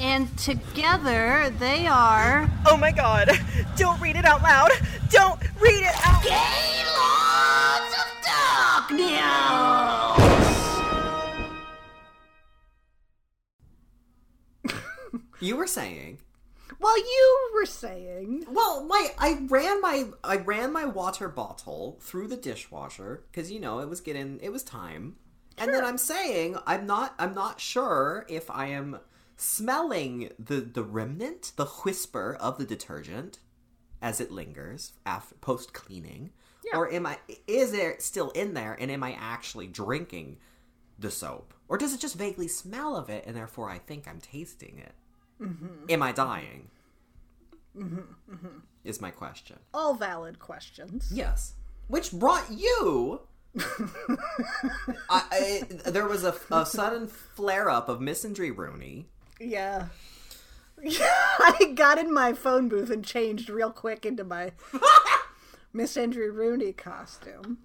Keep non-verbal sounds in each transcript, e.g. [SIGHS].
And together they are. Oh my god! Don't read it out loud! Don't read it out Gaylords of Darkness! You were saying. well, you were saying. Well, my I ran my I ran my water bottle through the dishwasher because you know it was getting it was time, Sure. and then I'm saying I'm not I'm not sure if I am smelling the the remnant the whisper of the detergent as it lingers after post cleaning, or am I is it still in there and am I actually drinking the soap, or does it just vaguely smell of it and therefore I think I'm tasting it? Mm-hmm. Am I dying? Mm-hmm. Mm-hmm. Is my question. All valid questions. Yes. Which brought you. [LAUGHS] I, I, there was a, a sudden flare up of misandry Rooney. Yeah. Yeah, [LAUGHS] I got in my phone booth and changed real quick into my [LAUGHS] Miss Andrew Rooney costume.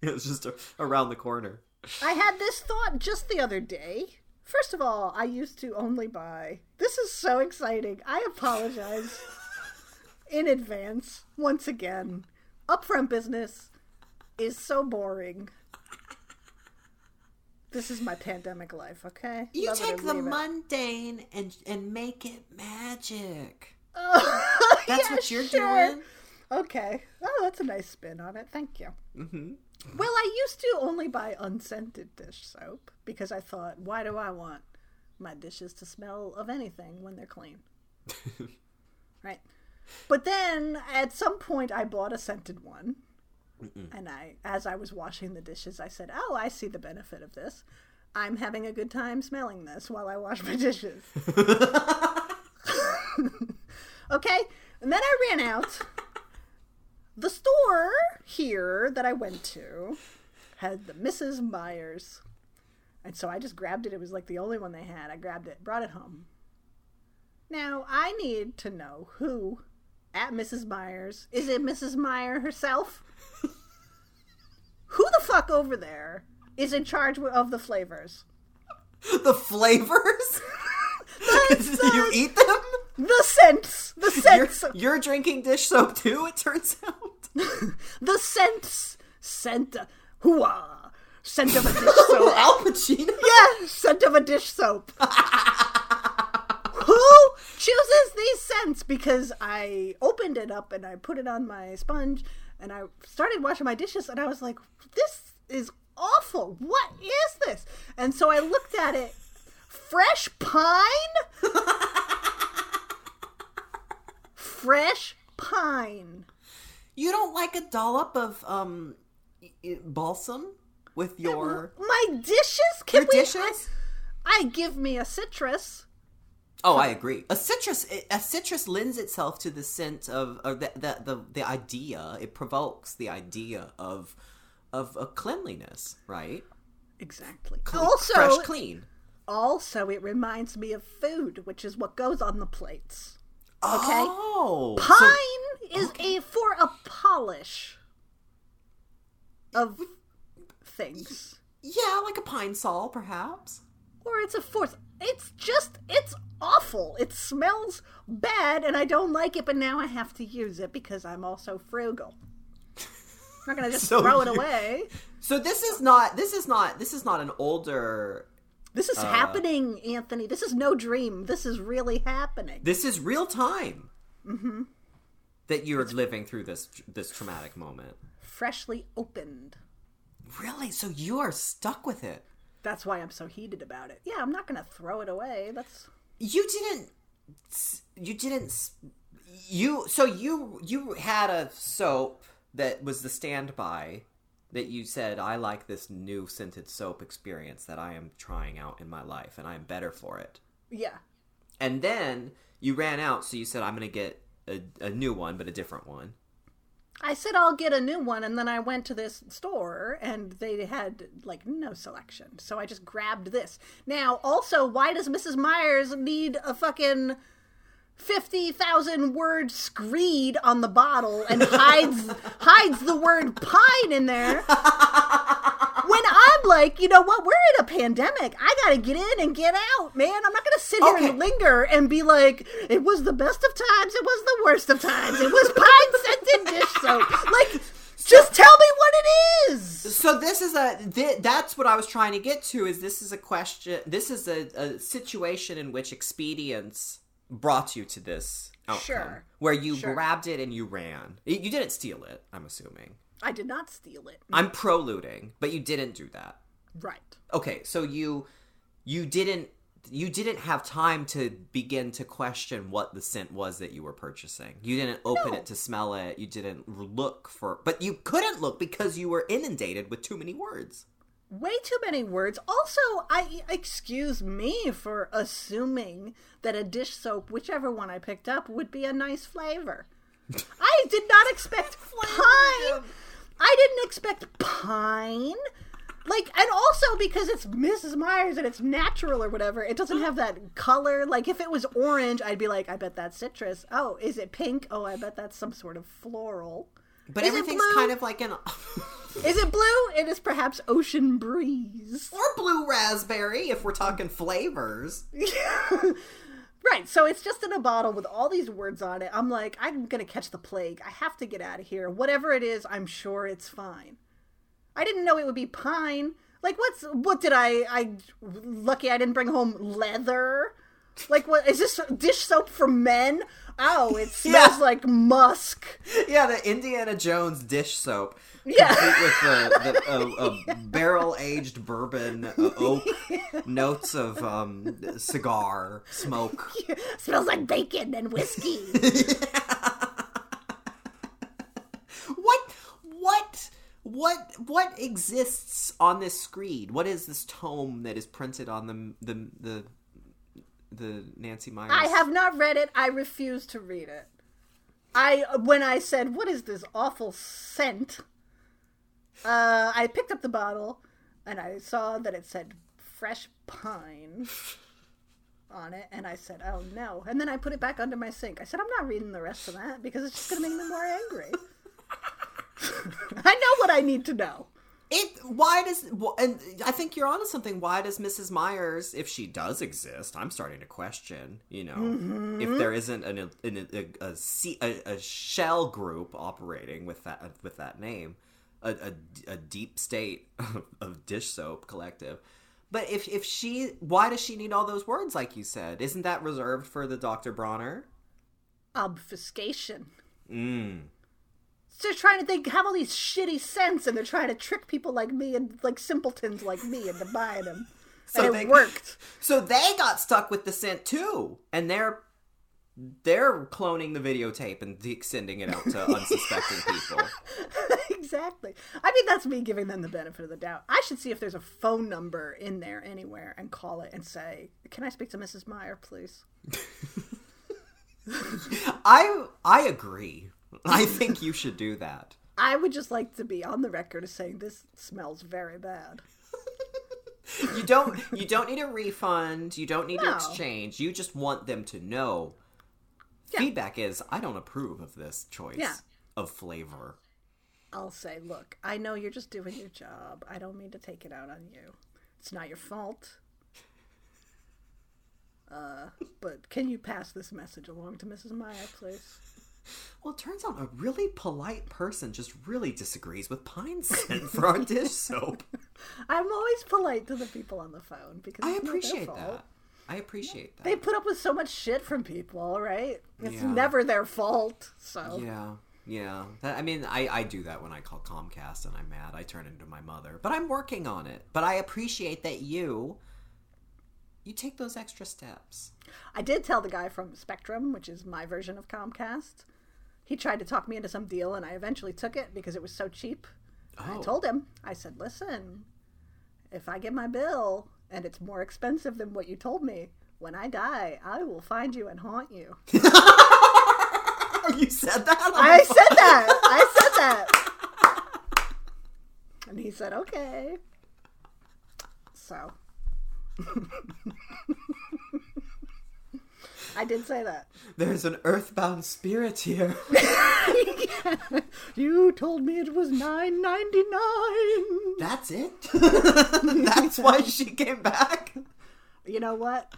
It was just a, around the corner. I had this thought just the other day. First of all, I used to only buy. This is so exciting. I apologize [LAUGHS] in advance once again. Upfront business is so boring. This is my pandemic life, okay? You Love take the leave it. mundane and and make it magic. Oh, [LAUGHS] That's yeah, what you're sure. doing. Okay. Oh, that's a nice spin on it. Thank you. Mm-hmm. Well, I used to only buy unscented dish soap because I thought, why do I want my dishes to smell of anything when they're clean? [LAUGHS] right. But then at some point, I bought a scented one. And I, as I was washing the dishes, I said, "Oh, I see the benefit of this. I'm having a good time smelling this while I wash my dishes." [LAUGHS] okay, and then I ran out. The store here that I went to had the Mrs. Meyer's. And so I just grabbed it. It was like the only one they had. I grabbed it, brought it home. Now, I need to know who at Mrs. Meyer's is it Mrs. Meyer herself? who the fuck over there is in charge of the flavors? [LAUGHS] The flavors? [LAUGHS] [LAUGHS] you eat them? The scents! The You're, scents! you're drinking dish soap too, it turns out. the scents! Scent. Hooah! Scent of a dish soap. Al Pacino? Yeah, scent of a dish soap. Chooses these scents? Because I opened it up and I put it on my sponge and I started washing my dishes and I was like, this is awful. What is this? And so I looked at it. Fresh pine? Fresh pine. You don't like a dollop of um balsam with your My dishes? Can your we? dishes? I, I give me a citrus. Oh, I agree. A citrus, a citrus lends itself to the scent of, or the the the, the idea. It provokes the idea of of a cleanliness, right? Exactly. Cle- also, fresh, clean. Also, it reminds me of food, which is what goes on the plates. Oh, so- Pine is a for a polish of things, yeah, like a Pine-Sol, perhaps. or it's a fourth. It's just it's awful. It smells bad, and I don't like it. But now I have to use it because I'm also frugal. I'm not gonna just [LAUGHS] So throw it you- away. So this is not this is not this is not an older. This is happening, Anthony. This is no dream. This is really happening. This is real time. Mm-hmm. That you're living through this this traumatic moment. Freshly opened. Really? So you are stuck with it. That's why I'm so heated about it. Yeah, I'm not gonna throw it away. That's you didn't you didn't you so you you had a soap that was the standby that you said i like this new scented soap experience that i am trying out in my life and i'm better for it yeah. and then you ran out so you said i'm gonna get a, a new one but a different one I said I'll get a new one, and then I went to this store and they had like no selection. So I just grabbed this. Now, also, why does Mrs. Meyer's need a fucking 50,000 word screed on the bottle and [LAUGHS] hides hides the word pine in there? [LAUGHS] I'm like, you know what, we're in a pandemic. I gotta get in and get out, man. I'm not gonna sit here Okay. and linger and be like, it was the best of times, it was the worst of times, it was pine scented dish soap. Like, just tell me what it is. So this is a th- that's what I was trying to get to is this is a question this is a, a situation in which expedience brought you to this outcome Sure. where you Sure. grabbed it and you ran. You didn't steal it, I'm assuming. I did not steal it. I'm pro looting, but you didn't do that. Right. Okay, so you you didn't you didn't have time to begin to question what the scent was that you were purchasing. You didn't open No. it to smell it. You didn't look for but you couldn't look because you were inundated with too many words. Way too many words. Also, I excuse me for assuming that a dish soap, whichever one I picked up, would be a nice flavor. [LAUGHS] I did not expect pine. I didn't expect pine. Like, and also because it's Mrs. Meyer's and it's natural or whatever, it doesn't have that color. Like, if it was orange, I'd be like, I bet that's citrus. Oh, is it pink? Oh, I bet that's some sort of floral. But Is everything's kind of like an [LAUGHS] Is it blue? It is perhaps ocean breeze. or blue raspberry if we're talking flavors. [LAUGHS] Right, so it's just in a bottle with all these words on it. I'm like, I'm gonna catch the plague. I have to get out of here. Whatever it is, I'm sure it's fine. I didn't know it would be pine. Like, what's what did I? I lucky I didn't bring home leather. Like, what is this dish soap for men? Oh, it [LAUGHS] smells Yeah. like musk. Yeah, the Indiana Jones dish soap. Yeah. Complete with the, the a, [LAUGHS] a barrel aged bourbon uh, oak notes of um, cigar smoke. [LAUGHS] smells like bacon and whiskey. What what what what exists on this screed? What is this tome that is printed on the the the the Nancy Myers? I have not read it. I refuse to read it. I when I said, "What is this awful scent?" Uh, I picked up the bottle and I saw that it said "fresh pine" on it, and I said, "Oh no!" And then I put it back under my sink. I said, "I'm not reading the rest of that because it's just going to make me more angry." [LAUGHS] I know what I need to know. It why does and I think you're onto something. Why does Mrs. Meyer's, if she does exist, I'm starting to question. You know, Mm-hmm. if there isn't an, an, a, a, a, a shell group operating with that with that name, a, a, a deep state of dish soap collective. But if if she, why does she need all those words? Like you said, isn't that reserved for the Dr. Bronner? Obfuscation. Mm. They're trying to they have all these shitty scents and they're trying to trick people like me and like simpletons like me into buying them So and they- it worked. [LAUGHS] So they got stuck with the scent too, and they're they're cloning the videotape and de- sending it out to [LAUGHS] unsuspecting people. [LAUGHS] exactly. I mean that's me giving them the benefit of the doubt. I should see if there's a phone number in there anywhere and call it and say can i speak to mrs meyer please? I I agree. I [LAUGHS] think you should do that. i would just like to be on the record as saying this smells very bad [LAUGHS] You don't you don't need a refund. You don't need to No. exchange. You just want them to know. Feedback is I don't approve of this choice Yeah. of flavor. I'll say, look, I know you're just doing your job. I don't mean to take it out on you. It's not your fault. Uh, but can you pass this message along to Mrs. Meyer, please? Well, it turns out a really polite person just really disagrees with pine scent for our dish [LAUGHS] soap. I'm always polite to the people on the phone because I it's not their appreciate that. I appreciate that. They put up with so much shit from people, right? It's Yeah. never their fault. So Yeah, yeah. I mean, I, I do that when I call Comcast and I'm mad. I turn into my mother. But I'm working on it. But I appreciate that you you take those extra steps. I did tell the guy from Spectrum, which is my version of Comcast. He tried to talk me into some deal, and I eventually took it because it was so cheap. I Oh. told him, I said, listen, if I get my bill and it's more expensive than what you told me, when I die, I will find you and haunt you. [LAUGHS] you said that? I said that. I said that. And he said, okay. So. [LAUGHS] I did say that. There's an earthbound spirit here. [LAUGHS] [LAUGHS] You told me it was nine ninety nine. That's it? [LAUGHS] That's why she came back? You know what?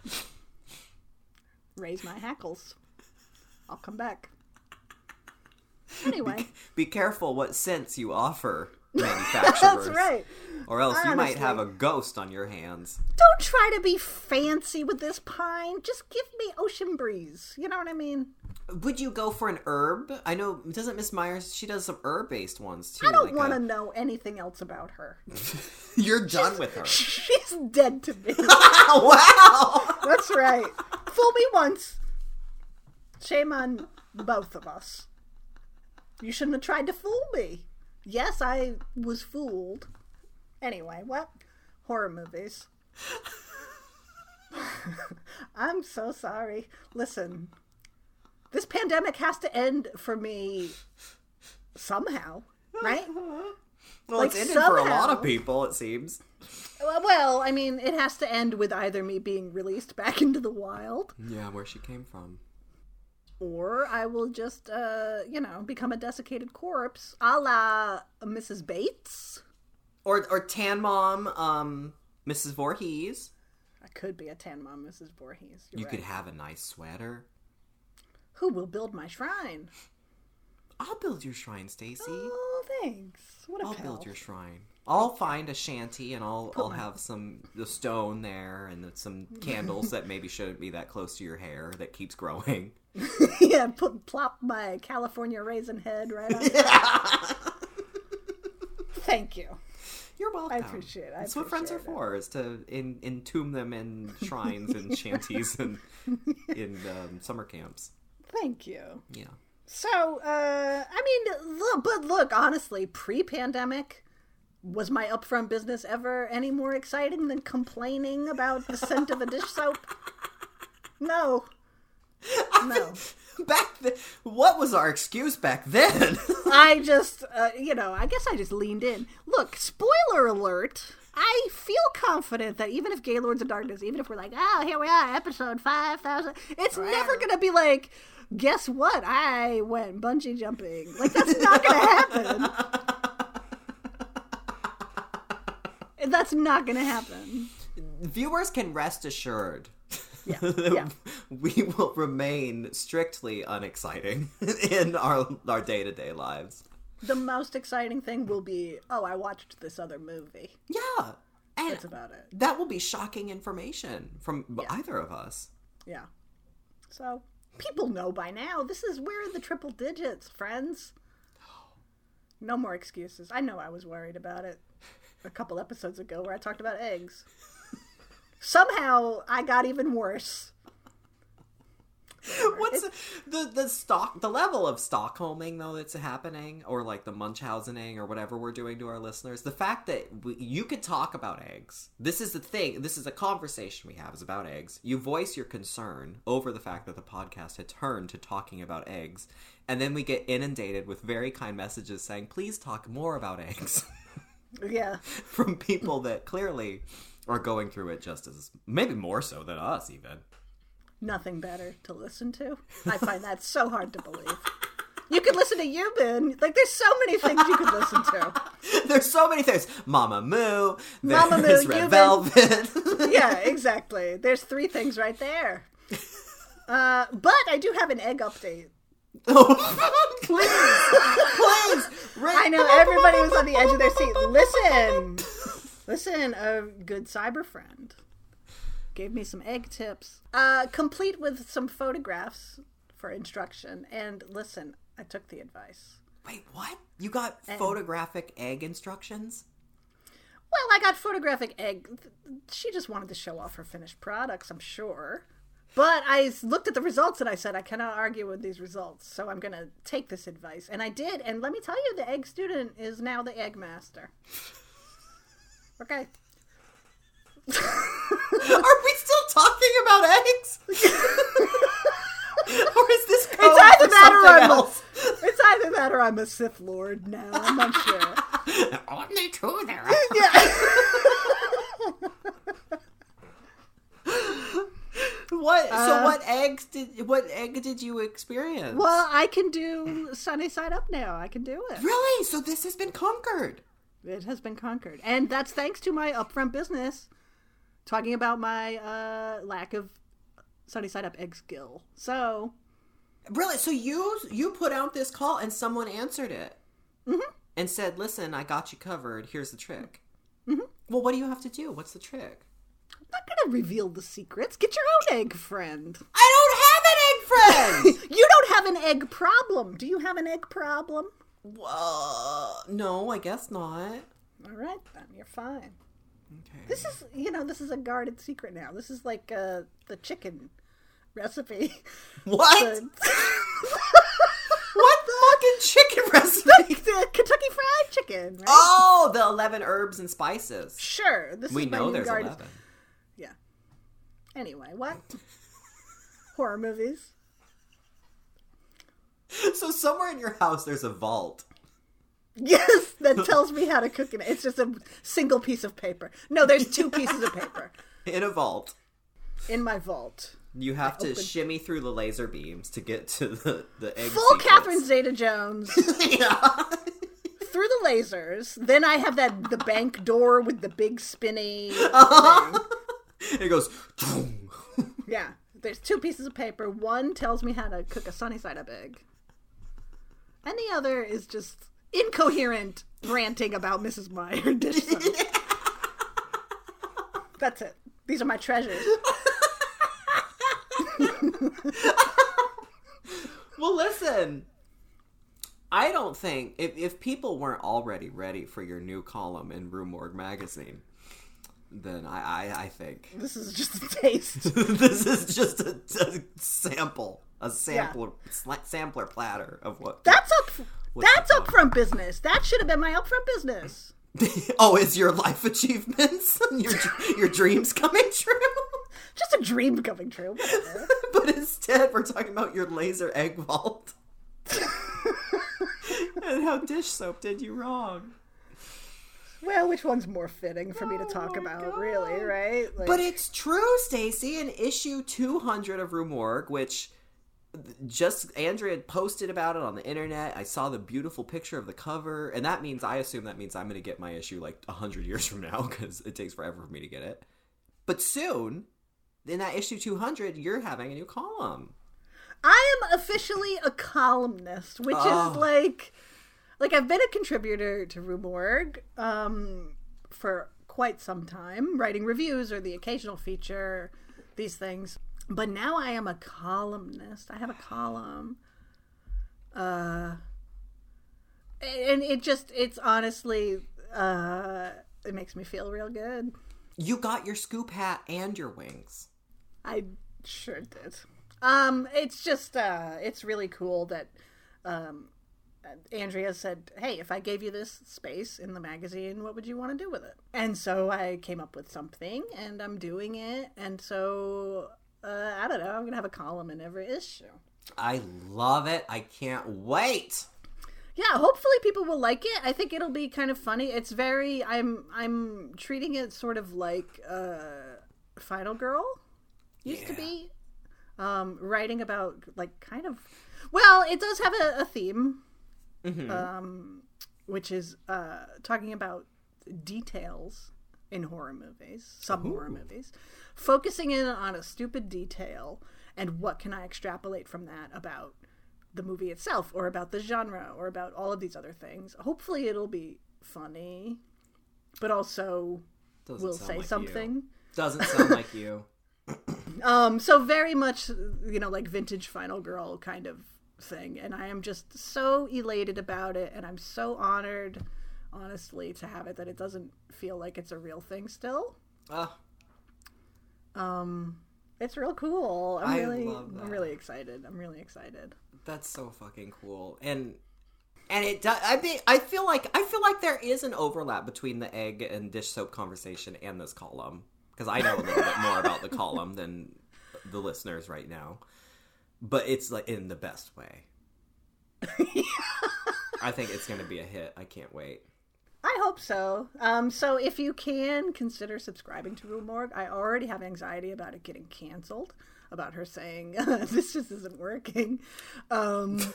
Raise my hackles. I'll come back. Anyway, Be careful what scents you offer manufacturers. that's right. Or else you might have a ghost on your hands. Don't try to be fancy with this pine. Just give me ocean breeze. You know what I mean? Would you go for an herb? I know, doesn't Miss Meyer's, she does some herb based ones too. I don't like want a- to uh, know anything else about her. [LAUGHS] You're done with her. [LAUGHS] She's dead to me. [LAUGHS] wow! That's right. Fool me once. Shame on both of us. You shouldn't have tried to fool me. Yes, I was fooled. Anyway, what? Horror movies. [LAUGHS] I'm so sorry. Listen, this pandemic has to end for me somehow, right? [LAUGHS] Well, Like, it's ended for a lot of people, it seems. Well- Well, I mean, it has to end with either me being released back [LAUGHS] into the wild Yeah, where she came from. or I will just, uh, you know, become a desiccated corpse, a la Mrs. Bates. Or or Tan Mom, um, Mrs. Voorhees. I could be a tan mom, Mrs. Voorhees. You're You right. could have a nice sweater. Who will build my shrine? I'll build your shrine, Stacy. Oh, thanks. What a I'll pal. build your shrine. I'll find a shanty and I'll I'll have some the stone there and some candles that maybe shouldn't be that close to your hair that keeps growing. [LAUGHS] [LAUGHS] yeah, put plop my California raisin head right on. top. [LAUGHS] Thank you. You're welcome. I appreciate it. I That's what friends are it. for: is to in, entomb them in shrines and [LAUGHS] shanties and [LAUGHS] in um, summer camps. Thank you. Yeah. So, uh, I mean, look, but look, honestly, pre-pandemic, was my upfront business ever any more exciting than complaining about the scent of a dish soap? [LAUGHS] No. No. [LAUGHS] Back then, what was our excuse back then? [LAUGHS] I just, uh, you know, I guess I just leaned in. Look, spoiler alert. I feel confident that even if Gaylords of Darkness, even if we're like, oh, here we are, episode 5,000, it's never going to be like, guess what? I went bungee jumping. Like, that's not going to happen. [LAUGHS] That's not going to happen. Viewers can rest assured. Yeah, [LAUGHS] yeah. we will remain strictly unexciting [LAUGHS] in our our day to day lives. The most exciting thing will be, oh, I watched this other movie. Yeah, and That's about it. that will be shocking information from either of us. Yeah. So people know by now. This is we're in the triple digits, friends. [GASPS] No more excuses. I know I was worried about it a couple episodes ago where I talked about eggs. Somehow I got even worse. [LAUGHS] What's the the stock the level of Stockholming though that's happening, or like the Munchausening or whatever we're doing to our listeners? The fact that we, you could talk about eggs. This is the thing. This is a conversation we have is about eggs. You voice your concern over the fact that the podcast had turned to talking about eggs, and then we get inundated with very kind messages saying, "Please talk more about eggs." [LAUGHS] Yeah. From people that clearly are going through it just as maybe more so than us even. Nothing better to listen to. I find that so hard to believe. You could listen to Euban. Like there's so many things you could listen to. [LAUGHS] There's so many things. Mama Moo. Mama Moo, [LAUGHS] Red Velvet. [LAUGHS] Yeah, exactly. There's three things right there. Uh, but I do have an egg update. please, please. Red- I know everybody was on the edge of their seat. Listen, listen, a good cyber friend gave me some egg tips, uh, complete with some photographs for instruction. And listen, I took the advice. Wait, what? You got photographic egg instructions? Well, I got photographic egg. She just wanted to show off her finished products, I'm sure. But I looked at the results and I said, I cannot argue with these results, so I'm going to take this advice. And I did. And let me tell you, the egg student is now the egg master. Okay. [LAUGHS] Are we still talking about eggs? [LAUGHS] or is this code It's either that or I'm a, else. [LAUGHS] it's either that or I'm a Sith Lord now. I'm not sure. Only two there. Yeah. What? so Uh, what eggs did what egg did you experience? well, I can do Sunny Side Up now. I can do it. Really? So this has been conquered. It has been conquered, and that's thanks to my upfront business. Talking about my uh, lack of Sunny Side Up egg skill. So Really? So you you put out this call and someone answered it Mm-hmm. and said, "Listen, I got you covered. Here's the trick." Mm-hmm. Well, what do you have to do? What's the trick? I'm not gonna reveal the secrets. Get your own egg friend. I don't have an egg friend. [LAUGHS] You don't have an egg problem. Do you have an egg problem? Uh, no, I guess not. All right, then you're fine. Okay. This is, you know, this is a guarded secret now. This is like uh, the chicken recipe. What? The, [LAUGHS] what [LAUGHS] fucking chicken recipe? the Kentucky Fried Chicken. Right? Oh, the eleven herbs and spices. Sure. This We is my know new there's guarded. eleven. Yeah. Anyway, what? [LAUGHS] Horror movies. [LAUGHS] So somewhere in your house there's a vault. Yes, that [LAUGHS] tells me how to cook it. It's just a single piece of paper. No, there's two pieces of paper [LAUGHS] In a vault. in my vault. You have to open- shimmy through the laser beams to get to the the egg. Full secrets. Catherine Zeta Jones yeah. through the lasers. Then I have that the bank door with the big spinny. it goes. Yeah, there's two pieces of paper. One tells me how to cook a sunny side up egg, and the other is just incoherent ranting about Mrs. Meyer dish soap. [LAUGHS] That's it. These are my treasures. [LAUGHS] Well, listen. I don't think if if people weren't already ready for your new column in Rue Morgue magazine, then I I, I think This is just a taste. [LAUGHS] this is just a, a sample, a sampler sla- sampler platter of what. That's up. That's upfront business. That should have been my upfront business. [LAUGHS] oh, it's your life achievements, [LAUGHS] your your dreams coming true. [LAUGHS] Just a dream coming true. But instead, we're talking about your laser egg vault. and how dish soap did you wrong. well, which one's more fitting for me to oh talk Oh about? God. Really, right? Like, But it's true, Stacy. In issue 200 of Rue Morgue, which just Andrea posted about it on the internet. I saw the beautiful picture of the cover, and that means I assume that means I'm going to get my issue like 100 years from now [LAUGHS] because it takes forever for me to get it. But soon, in that issue 200, you're having a new column. I am officially a columnist, which Oh. is like, like I've been a contributor to Rue Morgue um, for quite some time, writing reviews or the occasional feature, these things. But now I am a columnist. I have a column. Uh, and it just, it's honestly, uh, it makes me feel real good. You got your scoop hat and your wings. I sure did. Um, it's just uh, it's really cool that um, Andrea said, "Hey, if I gave you this space in the magazine, what would you want to do with it?" And so I came up with something, and I'm doing it. And so uh, I don't know. I'm gonna have a column in every issue. I love it. I can't wait. Yeah, hopefully people will like it. I think it'll be kind of funny. It's very I'm I'm treating it sort of like uh Final Girl used to be. Um writing about like kind of well, it does have a, a theme. Um which is uh talking about details in horror movies, some horror movies. Focusing in on a stupid detail and what can I extrapolate from that about the movie itself or about the genre or about all of these other things. Hopefully it'll be funny, but also Doesn't will say like you. something. Doesn't sound like you. [LAUGHS] [CLEARS THROAT] Um so very much you know like vintage final girl kind of thing and I am just so elated about it and I'm so honored honestly to have it that it doesn't feel like it's a real thing still. Ah, Um it's real cool. I'm I really I'm really excited. I'm really excited. that's so fucking cool. And and it does. I mean, I feel like I feel like there is an overlap between the egg and dish soap conversation and this column because I know a little bit more about the [LAUGHS] column than the listeners right now. But it's like in the best way. [LAUGHS] I think it's going to be a hit. I can't wait. I hope so. Um, so if you can consider subscribing to Rue Morgue, I already have anxiety about it getting canceled. About her saying [LAUGHS] this just isn't working. Um, [LAUGHS]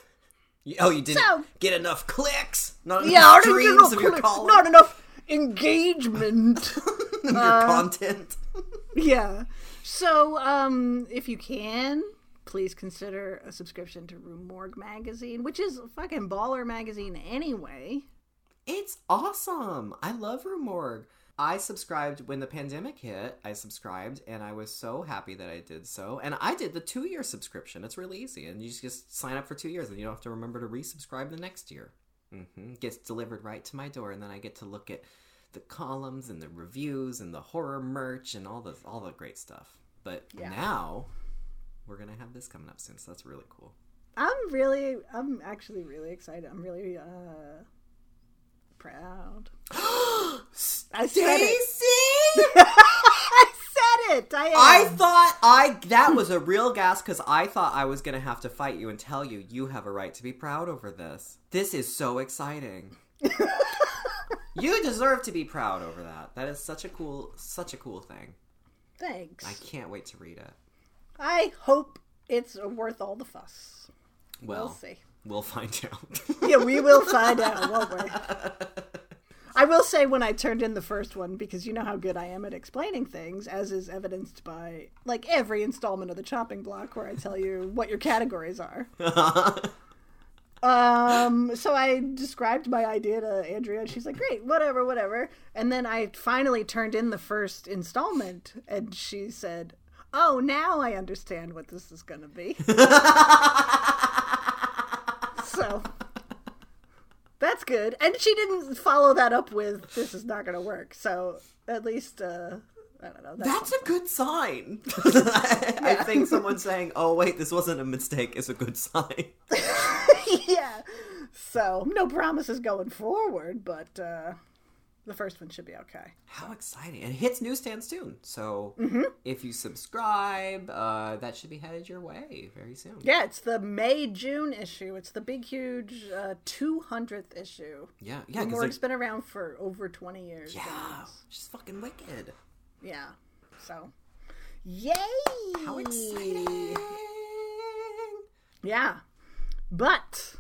Oh, you didn't So- get enough clicks? Not enough yeah, streams enough of your click- column? not enough engagement. [LAUGHS] your content? yeah. So um, if you can, please consider a subscription to Rue Morgue magazine, which is a fucking baller magazine anyway. It's awesome. I love Rue Morgue. I subscribed when the pandemic hit. I subscribed and I was so happy that I did so. And I did the two year subscription. It's really easy. And you just sign up for two years and you don't have to remember to resubscribe the next year. hmm Gets delivered right to my door. And then I get to look at the columns and the reviews and the horror merch and all the, all the great stuff. But Yeah. now we're going to have this coming up soon. So that's really cool. I'm really, I'm actually really excited. I'm really uh, proud. [GASPS] [LAUGHS] I said it. I said it. I. I thought I that was a real gas because I thought I was gonna have to fight you and tell you you have a right to be proud over this. This is so exciting. [LAUGHS] you deserve to be proud over that. That is such a cool, such a cool thing. Thanks. I can't wait to read it. I hope it's worth all the fuss. Well, We'll see. We'll find [LAUGHS] out. Yeah, we will find out, won't we? [LAUGHS] I will say when I turned in the first one, because you know how good I am at explaining things, as is evidenced by like every installment of the chopping block where I tell you what your categories are. [LAUGHS] Um, so I described my idea to Andrea, and she's like, "Great, whatever, whatever." And then I finally turned in the first installment, and she said, "Oh, now I understand what this is going to be." So that's good. And she didn't follow that up with, "This is not going to work." So at least, uh, I don't know. That's a good sign. [LAUGHS] I think someone saying, "Oh wait, this wasn't a mistake," is a good sign. [LAUGHS] yeah. So no promises going forward, but uh, the first one should be okay. How exciting! And it hits newsstands soon. So if you subscribe, uh, that should be headed your way very soon. Yeah, it's the May June issue. It's the big, huge uh two hundredth issue. Yeah, yeah, The Morgue's been around for over twenty years. yeah, she's fucking wicked. yeah. So, yay! How exciting! Yeah, but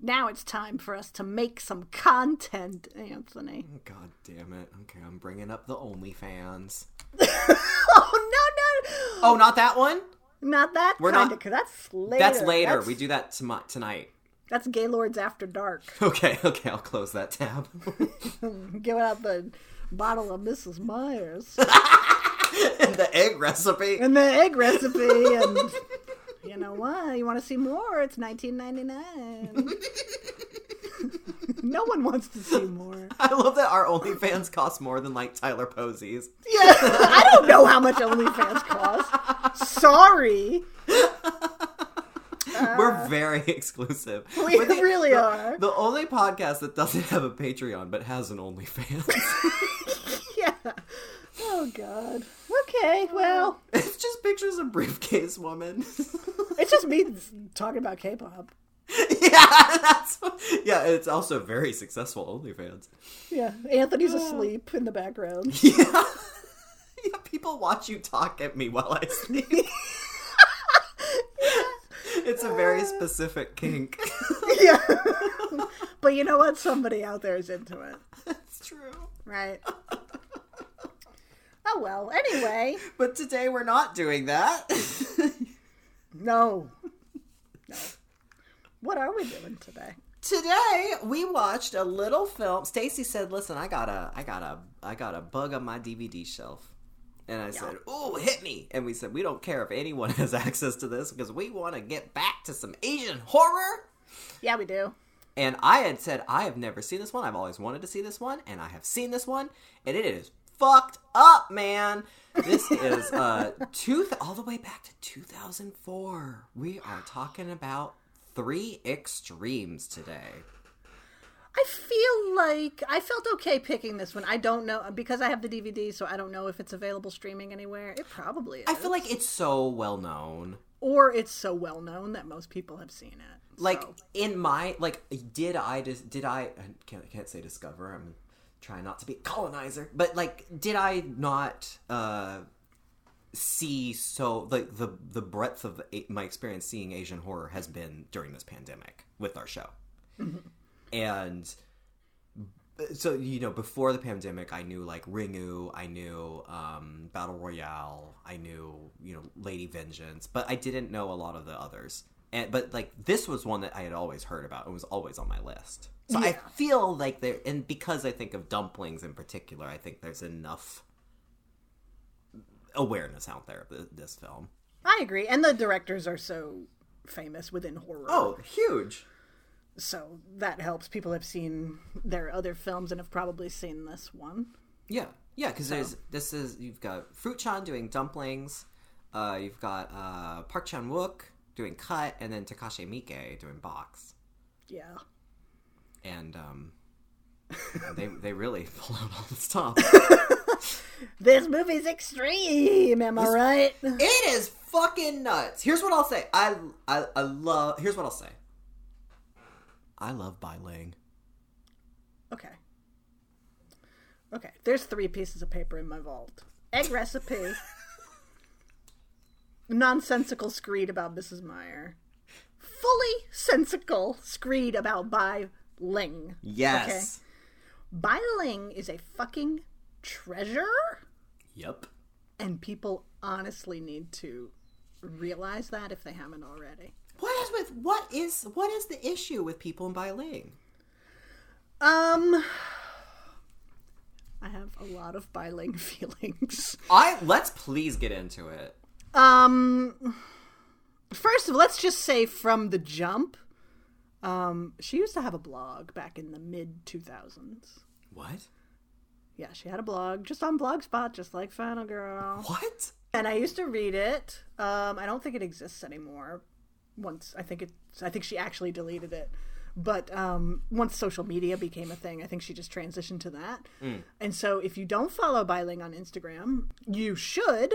now it's time for us to make some content, Anthony. God damn it! Okay, I'm bringing up the OnlyFans. [LAUGHS] oh no, no! Oh, not that one. Not that We're kind not-. Cause that's later. That's later. That's- We do that tonight. That's Gaylords After Dark. [LAUGHS] Okay, okay, I'll close that tab. [LAUGHS] Giving out the bottle of Mrs. Meyer's and the egg recipe. and the egg recipe, and you know what? You want to see more? It's 19.99. [LAUGHS] no one wants to see more. [LAUGHS] I love that our OnlyFans cost more than like Tyler Posey's. Yeah, I don't know how much OnlyFans cost. Sorry, We're very exclusive. Uh, we the- really the- are. The only podcast that doesn't have a Patreon but has an OnlyFans. [LAUGHS] yeah. Oh God. Okay. Well, it's just pictures of briefcase woman. [LAUGHS] it's just me talking about K-pop. [LAUGHS] yeah, that's yeah. It's also very successful OnlyFans. Yeah, Anthony's asleep in the background. [LAUGHS] Yeah, yeah. People watch you talk at me while I sleep. It's a very specific kink. yeah. but you know what? Somebody out there is into it, That's true. right? Oh well. Anyway, But today we're not doing that. No, [LAUGHS] no. What are we doing today? Today we watched a little film. Stacy said, "Listen, I got a, I got a, I got a bug on my DVD shelf," and I said, "Oh, hit me!" And we said, "We don't care if anyone [LAUGHS] has access to this because we want to get back to some Asian horror." Yeah, we do. And I had said, "I have never seen this one. I've always wanted to see this one, and I have seen this one, and it is fucked up, man." This [LAUGHS] is uh two th- all the way back to 2004. We are talking about three extremes today. I feel like I felt okay picking this one. I don't know because I have the DVD, so I don't know if it's available streaming anywhere. It probably is. I feel like it's so well known. or it's so well known that most people have seen it. like So- in my like did i just did i I can't, I can't say discover i'm trying not to be a colonizer. But like did i not uh see so like the the breadth of my experience seeing asian horror has been during this pandemic with our show. And so you know before the pandemic i knew like ringu i knew um, battle royale i knew you know lady vengeance but i didn't know a lot of the others and but like this was one that i had always heard about and was always on my list. So i feel like there and because i think of dumplings in particular i think there's enough awareness out there of this film. I agree, and the directors are so famous within horror. oh huge. So that helps. People have seen their other films and have probably seen this one. Yeah, yeah, because there's this is you've got Fruit Chan doing dumplings, uh, you've got uh, Park Chan Wook doing cut, and then Takashi Miike doing box, Yeah. and um, they they really [LAUGHS] pull out all the stuff. [LAUGHS] This movie's extreme, am I right? it is fucking nuts. Here's what I'll say. I I, I love. Here's what I'll say. I love Bai Ling. Okay. Okay, there's three pieces of paper in my vault. Egg recipe. Nonsensical screed about Mrs. Meyer. Fully sensical screed about Bai Ling. Yes. Bai Ling is a fucking treasure, Yep. and people honestly need to realize that if they haven't already. What is with what is what is the issue with people in Bai Ling? Um, I have a lot of Bai Ling [LAUGHS] feelings. I let's please get into it. Um, first of all, let's just say from the jump, um, she used to have a blog back in the mid 2000s. What? Yeah, she had a blog just on Blogspot, just like Final Girl. What? And I used to read it. Um, I don't think it exists anymore. Once I think it's, I think she actually deleted it. But um, once social media became a thing, I think she just transitioned to that. And so, if you don't follow Bai Ling on Instagram, you should,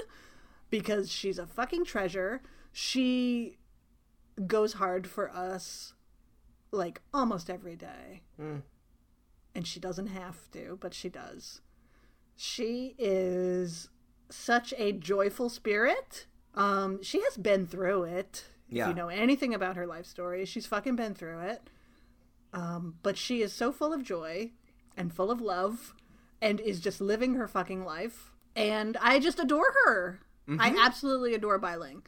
because she's a fucking treasure. She goes hard for us, like almost every day, and she doesn't have to, but she does. She is such a joyful spirit. Um, she has been through it. Yeah. If you know anything about her life story, she's fucking been through it. Um, but she is so full of joy and full of love and is just living her fucking life. And I just adore her. I absolutely adore Bai Ling.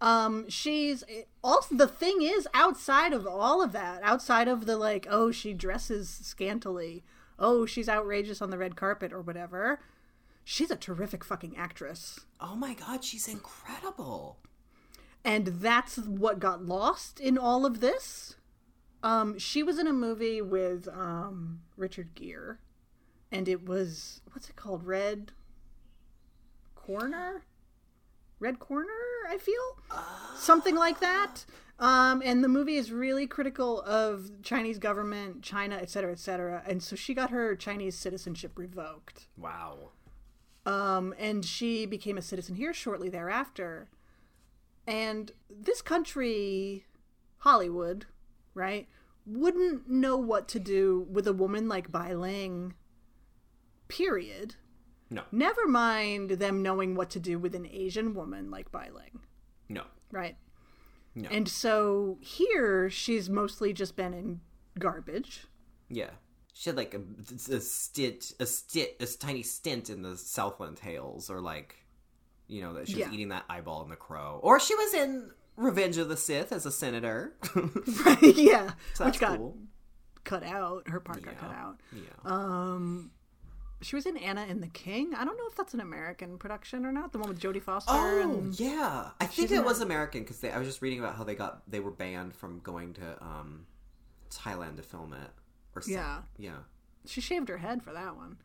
Um, she's also the thing is outside of all of that, outside of the like, oh, she dresses scantily, oh, she's outrageous on the red carpet or whatever. She's a terrific fucking actress. Oh my god, she's incredible. and that's what got lost in all of this. Um, she was in a movie with um, Richard Gere, and it was what's it called? Red Corner, Red Corner. I feel something like that. Um, and the movie is really critical of Chinese government, China, et cetera, et cetera. And so she got her Chinese citizenship revoked. Wow. Um, and she became a citizen here shortly thereafter. And this country, Hollywood, right, wouldn't know what to do with a woman like Bai Ling, period. No. Never mind them knowing what to do with an Asian woman like Bai Ling, No. right? No. And so here she's mostly just been in garbage. Yeah. She had like a, a stint, a stint, a tiny stint in the Southland Tales, or like, you know, that she was Yeah. eating that eyeball in the crow, or she was in Revenge of the Sith as a senator. right, [LAUGHS] [LAUGHS] yeah. So which got cool. cut out. Her part got cut out. Yeah. Um, she was in Anna and the King. I don't know if that's an American production or not. The one with Jodie Foster. Oh and... yeah, I think it was. American because I was just reading about how they got they were banned from going to um, Thailand to film it. Or Yeah. yeah. She shaved her head for that one,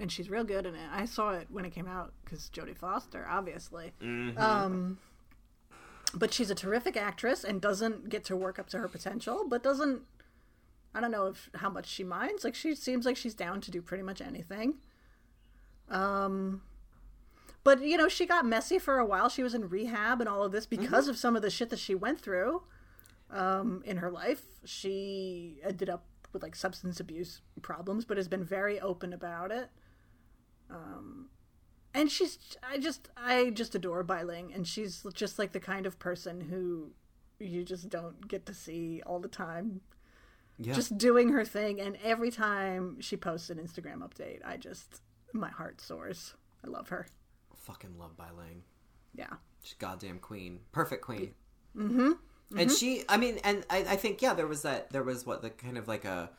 and she's real good in it. I saw it when it came out because Jodie Foster, obviously. Um, but she's a terrific actress and doesn't get to work up to her potential, but doesn't. I don't know if how much she minds. Like she seems like she's down to do pretty much anything. Um, but you know, she got messy for a while. She was in rehab and all of this because of some of the shit that she went through. um, in her life. She ended up with like substance abuse problems, but has been very open about it. Um, and she's I just I just adore Bai Ling, and she's just like the kind of person who you just don't get to see all the time. Yeah. Just doing her thing, and every time she posts an Instagram update, I just my heart soars. I love her. Fucking love Bai Ling. Yeah. She's goddamn queen. Perfect queen. Mm-hmm. And she, I mean, and I, I think, yeah, there was that, there was what, the kind of like a,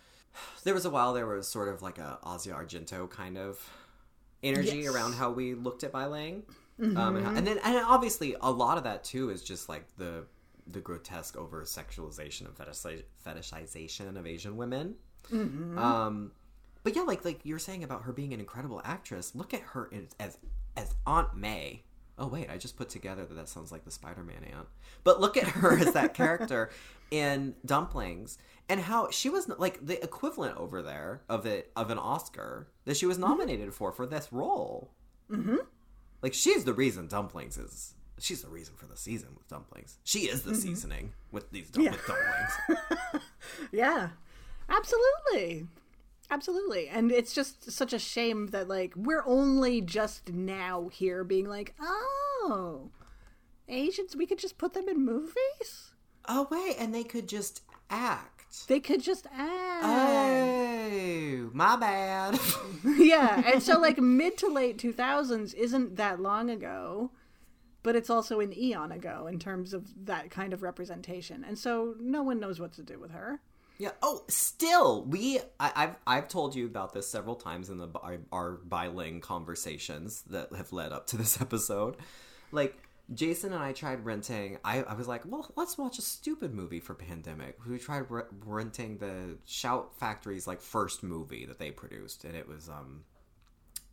there was a while there was sort of like a Asia Argento kind of energy Yes. around how we looked at Bai Ling. Um, and, how- and then, and obviously a lot of that too is just like the, the grotesque over sexualization and fetishi- fetishization of Asian women. Um, but yeah, like like you're saying about her being an incredible actress. Look at her as as, as Aunt May. Oh wait, I just put together that that sounds like the Spider-Man aunt. But look at her as that character [LAUGHS] in Dumplings and how she was like the equivalent over there of it of an Oscar that she was nominated for for this role. Mm-hmm. Like she's the reason Dumplings is. She's the reason for the season with Dumplings. She is the mm-hmm. seasoning with these dum- with dumplings. [LAUGHS] Yeah, absolutely. Absolutely. And it's just such a shame that, like, we're only just now here being like, oh, Asians, we could just put them in movies? Oh wait, and they could just act. They could just act. Oh, my bad. [LAUGHS] yeah. And so, [LAUGHS] like, mid to late 2000s isn't that long ago, but it's also an eon ago in terms of that kind of representation. And so no one knows what to do with her. yeah. Oh, still, we. I, I've I've told you about this several times in the our, our Bai Ling conversations that have led up to this [LAUGHS] episode. Like Jason and I tried renting. I I was like, well, let's watch a stupid movie for pandemic. We tried re- renting the Shout Factory's like first movie that they produced, and it was um,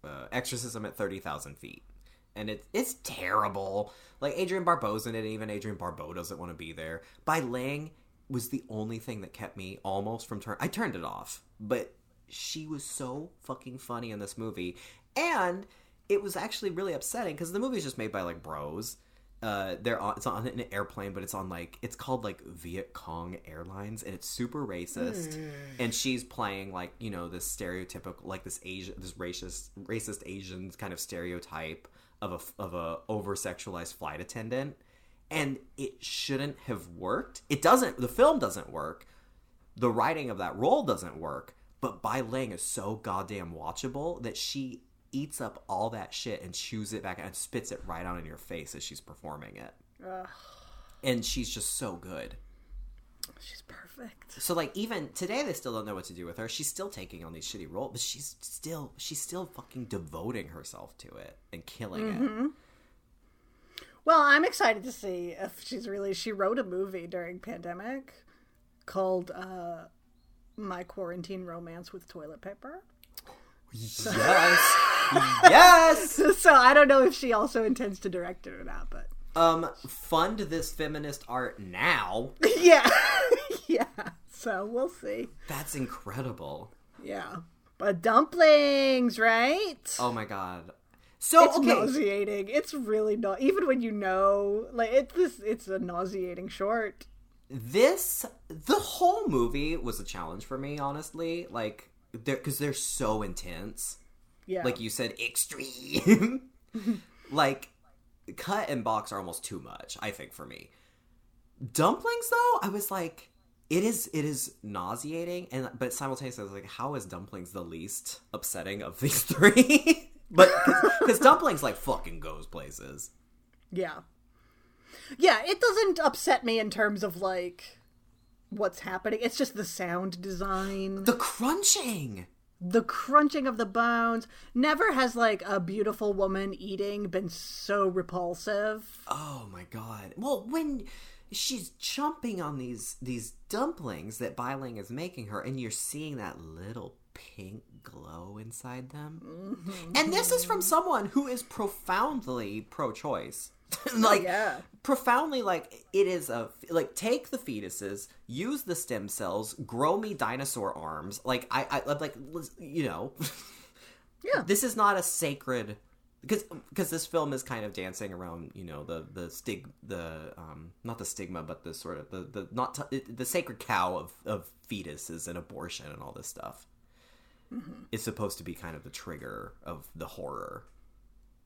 uh, Exorcism at thirty thousand feet. And it's it's terrible. Like Adrienne Barbeau's in it, and even Adrienne Barbeau doesn't want to be there. Bai Ling was the only thing that kept me almost from turn. I turned it off, but she was so fucking funny in this movie, and it was actually really upsetting because the movie is just made by like bros. Uh, they're on, it's on an airplane, but it's on like it's called like Viet Cong Airlines, and it's super racist. And she's playing like you know this stereotypical like this Asian this racist racist Asian kind of stereotype of a of a over sexualized flight attendant, and it shouldn't have worked. It doesn't. The film doesn't work. The writing of that role doesn't work. But Bai Ling is so goddamn watchable that she eats up all that shit and chews it back and spits it right out in your face as she's performing it. Ugh, And she's just so good. She's perfect. So like even today they still don't know what to do with her. She's still taking on these shitty roles, but she's still she's still fucking devoting herself to it and killing it. Well, I'm excited to see if she's really. She wrote a movie during pandemic called uh, "My Quarantine Romance with Toilet Paper." Yes. yes. [LAUGHS] so I don't know if she also intends to direct it or not, but Um fund this feminist art now. [LAUGHS] yeah, [LAUGHS] yeah. So we'll see. That's incredible. Yeah, but dumplings, right? Oh my god. So it's okay. nauseating. It's really not. Even when you know, like it's this, it's a nauseating short. this the whole movie was a challenge for me honestly like they're because they're so intense Yeah, like you said extreme [LAUGHS] like cut and box are almost too much i think for me. Dumplings though i was like it is it is nauseating and but simultaneously i was like how is dumplings the least upsetting of these [LAUGHS] three? But because dumplings like fucking goes places. Yeah. Yeah, it doesn't upset me in terms of like what's happening. It's just the sound design, the crunching the crunching of the bones. Never has like a beautiful woman eating been so repulsive. Oh my god. Well, when she's chomping on these these dumplings that Bai Ling is making her and you're seeing that little pink glow inside them. Mm-hmm. And this is from someone who is profoundly pro-choice. [LAUGHS] like yeah. profoundly like it is a like take the fetuses use the stem cells grow me dinosaur arms like i i like you know [LAUGHS] Yeah. this is not a sacred because because this film is kind of dancing around you know the the stig the um not the stigma but the sort of the the not t- the sacred cow of of fetuses and abortion and all this stuff Mm-hmm. is supposed to be kind of the trigger of the horror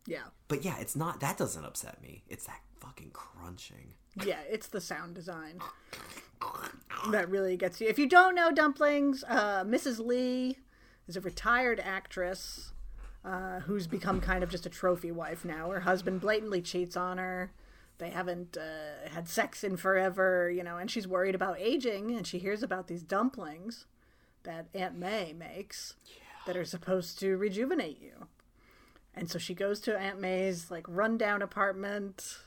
Yeah. but yeah it's not that doesn't upset me it's that fucking crunching Yeah, it's the sound design that really gets you. If you don't know dumplings, uh, Mrs. Lee is a retired actress uh, who's become kind of just a trophy wife now. Her husband blatantly cheats on her. They haven't uh, had sex in forever, you know, and she's worried about aging. And she hears about these dumplings that Aunt May makes that are supposed to rejuvenate you. And so she goes to Aunt May's like rundown apartment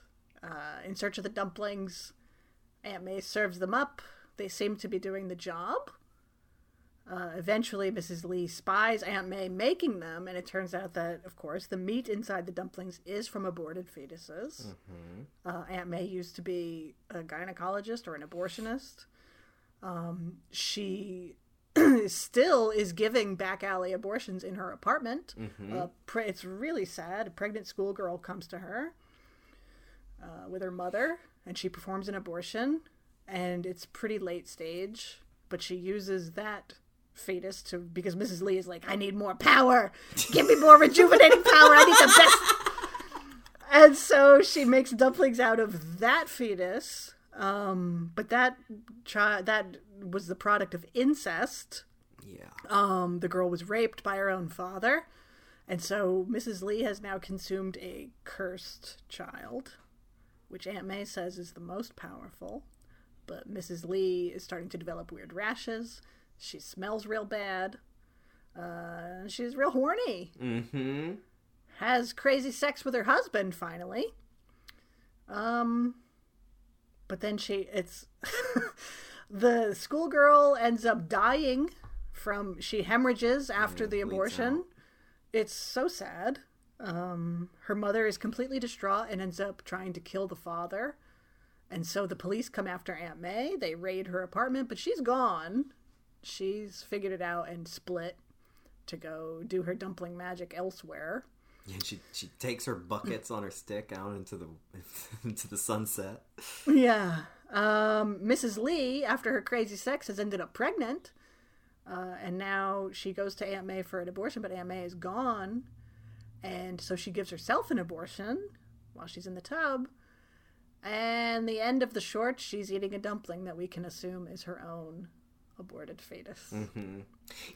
uh, in search of the dumplings. Aunt May serves them up. They seem to be doing the job. Uh, eventually, Mrs. Lee spies Aunt May making them, and it turns out that, of course, the meat inside the dumplings is from aborted fetuses. Uh, Aunt May used to be a gynecologist or an abortionist. Um, she [CLEARS THROAT] still is giving back alley abortions in her apartment. Uh, pre- it's really sad. A pregnant schoolgirl comes to her uh, with her mother, and she performs an abortion, and it's pretty late stage, but she uses that fetus to because Mrs. Lee is like, I need more power. Give me more rejuvenating power. I need the best. [LAUGHS] And so she makes dumplings out of that fetus. Um, but that child that was the product of incest. yeah Um, the girl was raped by her own father. And so Mrs. Lee has now consumed a cursed child, which Aunt May says is the most powerful. But Mrs. Lee is starting to develop weird rashes. She smells real bad. Uh, she's real horny. mm-hmm Has crazy sex with her husband finally. Um, but then she it's [LAUGHS] the schoolgirl ends up dying from she hemorrhages after the abortion. It's so sad. Um, her mother is completely distraught and ends up trying to kill the father. And so the police come after Aunt May. They raid her apartment, but she's gone. She's figured it out and split to go do her dumpling magic elsewhere. And she she takes her buckets on her stick out into the [LAUGHS] into the sunset Yeah. Um, Mrs. Lee, after her crazy sex, has ended up pregnant. Uh, and now she goes to Aunt May for an abortion, but Aunt May is gone. And so she gives herself an abortion while she's in the tub. And the end of the short, she's eating a dumpling that we can assume is her own aborted fetus.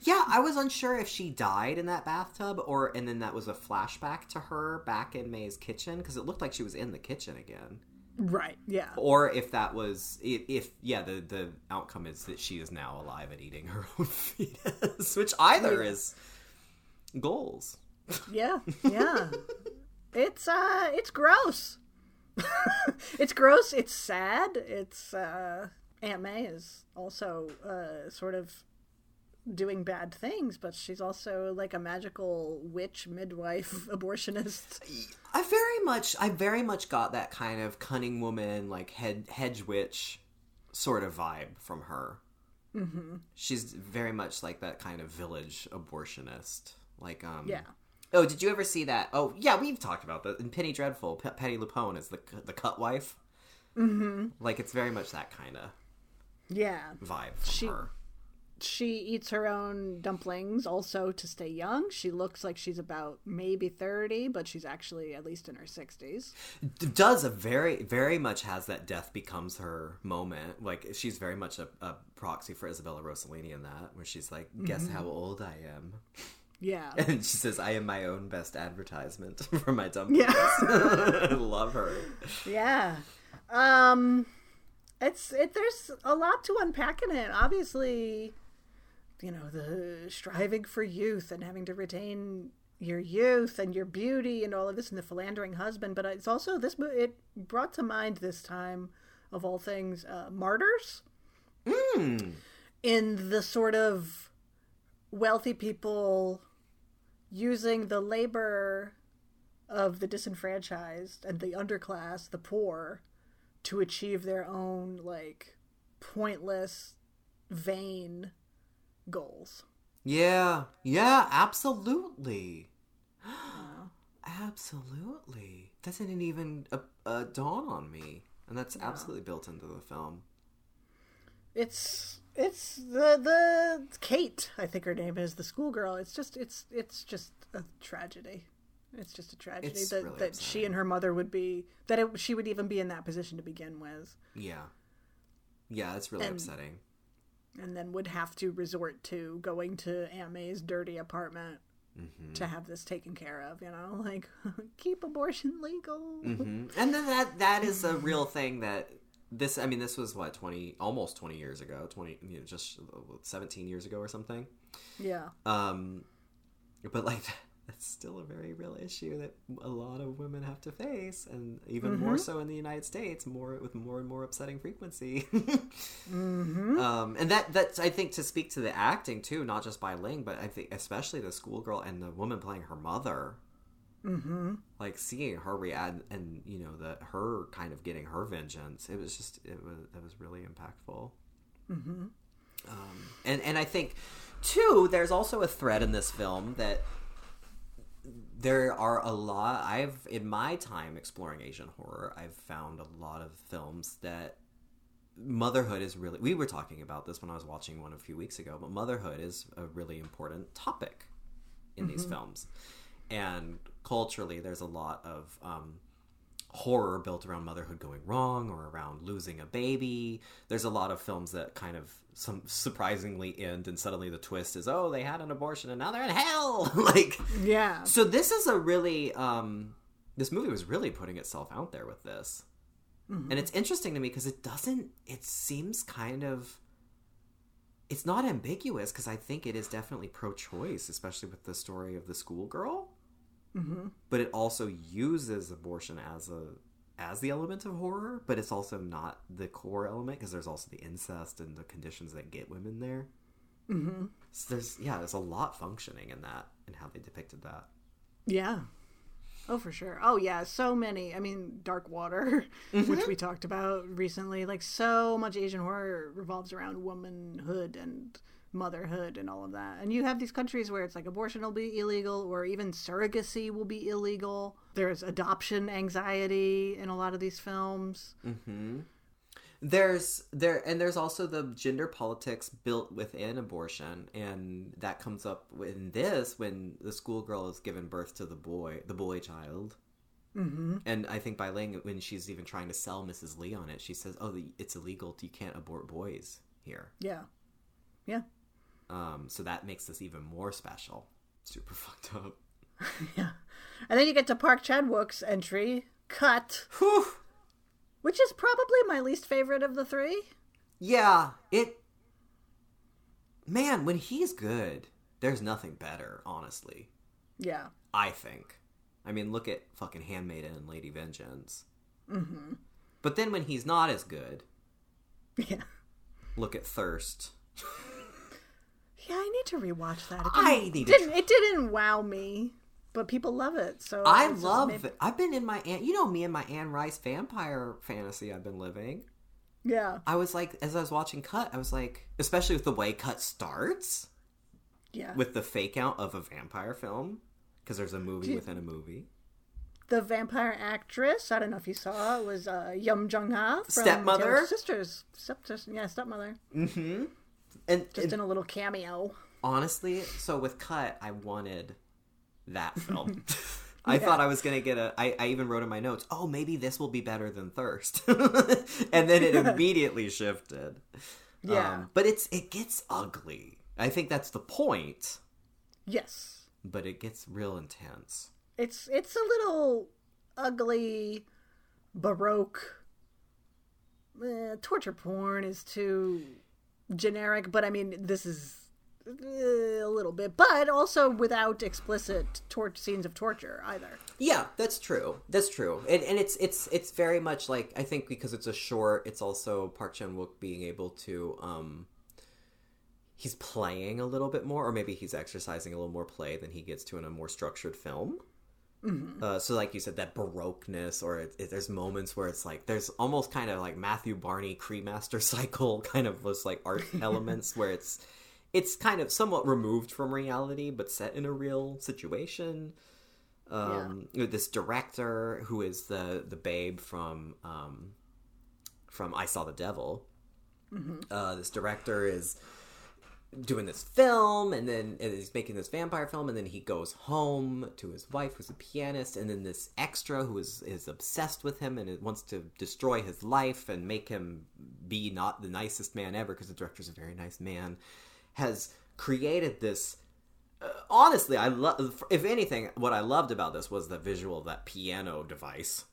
Yeah, I was unsure if she died in that bathtub or and then that was a flashback to her back in May's kitchen because it looked like she was in the kitchen again. Right, yeah. Or if that was if, if yeah, the the outcome is that she is now alive and eating her [LAUGHS] own fetus, which either is goals. Yeah, [LAUGHS] yeah. it's uh it's gross. [LAUGHS] it's gross, it's sad. It's uh Aunt May is also uh sort of doing bad things, but she's also like a magical witch midwife [LAUGHS] abortionist. I very much I very much got that kind of cunning woman like head hedge witch sort of vibe from her. Mm-hmm. She's very much like that kind of village abortionist. Like um Yeah. Oh, did you ever see that? Oh, yeah, we've talked about that in Penny Dreadful. P- Patti LuPone is the the cut wife. Mm-hmm. Like it's very much that kind of Yeah. vibe She- her. She eats her own dumplings also to stay young. She looks like she's about maybe 30, but she's actually at least in her 60s. D- Does a very very much has that death becomes her moment. Like she's very much a, a proxy for Isabella Rossellini in that, where she's like, "Guess how old I am." Yeah. [LAUGHS] And she says, I am my own best advertisement [LAUGHS] for my dumplings. Yeah. [LAUGHS] I love her. Yeah. Um it's it there's a lot to unpack in it. Obviously, you know, the striving for youth and having to retain your youth and your beauty and all of this and the philandering husband, but it's also this it brought to mind this time of all things uh, martyrs in the sort of wealthy people using the labor of the disenfranchised and the underclass, the poor, to achieve their own like pointless, vain goals. Yeah, yeah, absolutely. [GASPS] absolutely. That didn't even uh, uh, dawn on me, and that's absolutely built into the film. It's it's the the Kate, I think her name is the schoolgirl. It's just it's it's just a tragedy. It's just a tragedy It's that really that she and her mother would be that it, she would even be in that position to begin with, Yeah, yeah, that's really And- upsetting. and then would have to resort to going to May's dirty apartment Mm-hmm. to have this taken care of. You know, [LAUGHS] like keep abortion legal. hmm And then that that is a real thing that this. I mean, this was what twenty, almost twenty years ago. Twenty, you know, just seventeen years ago or something. Yeah, Um, but like that's still a very real issue that a lot of women have to face, and even more so in the United States, more with more and more upsetting frequency. [LAUGHS] um, and that that's I think to speak to the acting too, not just Bai Ling, but I think especially the schoolgirl and the woman playing her mother. Mm-hmm. Like seeing her react, and you know the her kind of getting her vengeance. It was just it was it was really impactful. Um, and and I think too, there's also a thread in this film that there are a lot. I've in my time exploring Asian horror, I've found a lot of films that motherhood is really. We were talking about this when I was watching one a few weeks ago, but motherhood is a really important topic in these films, and culturally, there's a lot of. Um, horror built around motherhood going wrong or around losing a baby. There's a lot of films that kind of some surprisingly end and suddenly the twist is oh they had an abortion and now they're in hell. [LAUGHS] like yeah, so this is a really um this movie was really putting itself out there with this. And it's interesting to me because it doesn't it seems kind of it's not ambiguous because I think it is definitely pro-choice, especially with the story of the schoolgirl but it also uses abortion as a as the element of horror but it's also not the core element because there's also the incest and the conditions that get women there mm-hmm. so there's yeah there's a lot functioning in that and how they depicted that Yeah. Oh, for sure. Oh, yeah. So many. I mean, Dark Water, [LAUGHS] Mm-hmm. which we talked about recently. Like, so much Asian horror revolves around womanhood and motherhood and all of that. And you have these countries where it's like abortion will be illegal or even surrogacy will be illegal. There's adoption anxiety in a lot of these films. there's there and there's also the gender politics built within abortion and that comes up in this when the schoolgirl is given birth to the boy the boy child mm-hmm. and i think bai ling when she's even trying to sell mrs lee on it she says oh the- it's illegal you can't abort boys here Yeah. Yeah. Um, so that makes this even more special super [LAUGHS] fucked up Yeah. And then you get to Park Chan Wook's entry, Cut, Whew. which is probably my least favorite of the three. yeah it man when he's good there's nothing better honestly Yeah. I think. I mean, look at fucking Handmaiden and Lady Vengeance. Mm-hmm. But then when he's not as good, [LAUGHS] Yeah. look at Thirst. [LAUGHS] Yeah, I need to rewatch that. It I didn't- need to didn't, it didn't wow me, but people love it. So I love it. I've been in my Anne, you know me and my Anne Rice vampire fantasy I've been living. Yeah, I was like, as I was watching Cut, I was like, especially with the way Cut starts yeah. with the fake out of a vampire film, because there's a movie within a movie. the vampire actress. I don't know if you saw. It was uh, Yum Jung-ah from Stepmother? Sisters. Stepsister, yeah, stepmother. Mm-hmm. And, Just in a little cameo. honestly, so with Cut, I wanted that film. [LAUGHS] I thought I was gonna get a. I, I even wrote in my notes, "Oh, maybe this will be better than Thirst," [LAUGHS] and then it [LAUGHS] immediately shifted. Yeah. Um, but it's it gets ugly. I think that's the point. Yes, But it gets real intense. it's it's a little ugly, baroque. Eh, torture porn is too generic, but I mean, this is eh, a little bit, but also without explicit tor- scenes of torture either. Yeah, that's true. That's true. And and it's it's it's very much like I think because it's a short, it's also Park Chan Wook being able to um he's playing a little bit more, or maybe he's exercising a little more play than he gets to in a more structured film. Uh, so, like you said, that baroqueness, or it, it- there's moments where it's like there's almost kind of like Matthew Barney Cremaster [LAUGHS] cycle kind of those like art [LAUGHS] elements where it's it's kind of somewhat removed from reality, but set in a real situation. Um, This director who is the the babe from um, from I Saw the Devil. Uh, this director is doing this film and then and he's making this vampire film and then he goes home to his wife who's a pianist and then this extra who is is obsessed with him and wants to destroy his life and make him be not the nicest man ever because the director's a very nice man has created this uh, honestly i love if anything what i loved about this was the visual of that piano device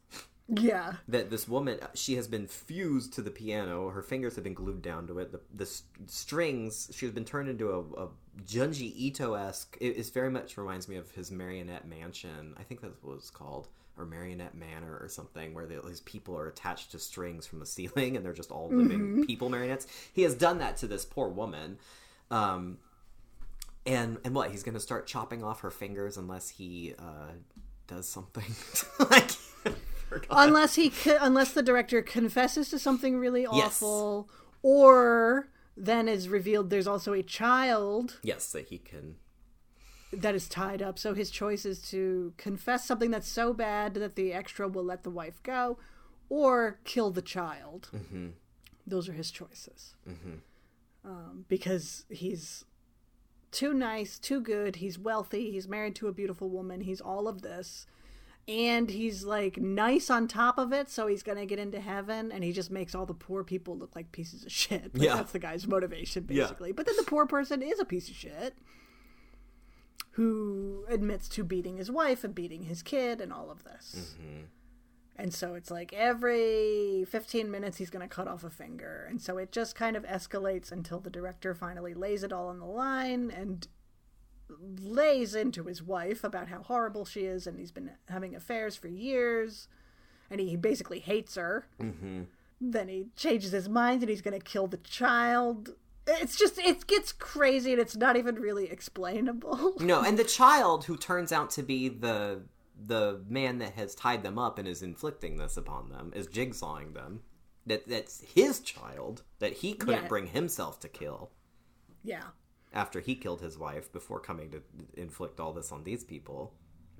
Yeah. that this woman she has been fused to the piano. Her fingers have been glued down to it. The, the strings she has been turned into a, a junji ito-esque it, it very much reminds me of his marionette mansion. I think that's what it's called. Or marionette manor or something where the, these people are attached to strings from the [LAUGHS] ceiling and they're just all living people marionettes. He has done that to this poor woman. Um, and and what he's gonna start chopping off her fingers unless he uh, does something [LAUGHS] like unless he unless the director confesses to something really awful or then is revealed there's also a child yes that he can that is tied up. So his choice is to confess something that's so bad that the extra will let the wife go or kill the child. Mm-hmm. those are his choices. Mm-hmm. um, because he's too nice too good he's wealthy he's married to a beautiful woman he's all of this and he's like nice on top of it so he's gonna get into heaven and he just makes all the poor people look like pieces of shit Like, Yeah. that's the guy's motivation basically. Yeah. but then the poor person is a piece of shit who admits to beating his wife and beating his kid and all of this mm-hmm. and so it's like every 15 minutes he's going to cut off a finger and so it just kind of escalates until the director finally lays it all on the line and lays into his wife about how horrible she is and he's been having affairs for years and he basically hates her. Mm-hmm. Then he changes his mind and he's going to kill the child. It's just, it gets crazy and it's not even really explainable. [LAUGHS] No, and the child who turns out to be the the man that has tied them up and is inflicting this upon them, is jigsawing them. That that's his child that he couldn't Yeah. bring himself to kill yeah. After he killed his wife before coming to inflict all this on these people.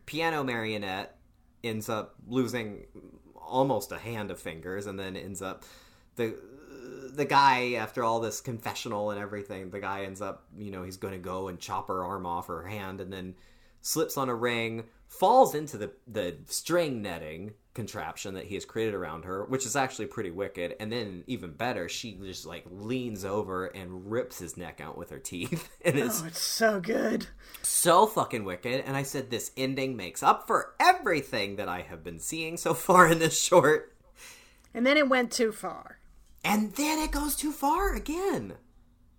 Piano marionette ends up losing almost a hand of fingers and then ends up the the guy after all this confessional and everything the guy ends up you know he's going to go and chop her arm off her hand and then slips on a ring falls into the the string netting contraption that he has created around her which is actually pretty wicked and then even better she just like leans over and rips his neck out with her teeth [LAUGHS] and it's Oh, it's so good. so fucking wicked and i said this ending makes up for everything that i have been seeing so far in this short And then it went too far. and then it goes too far again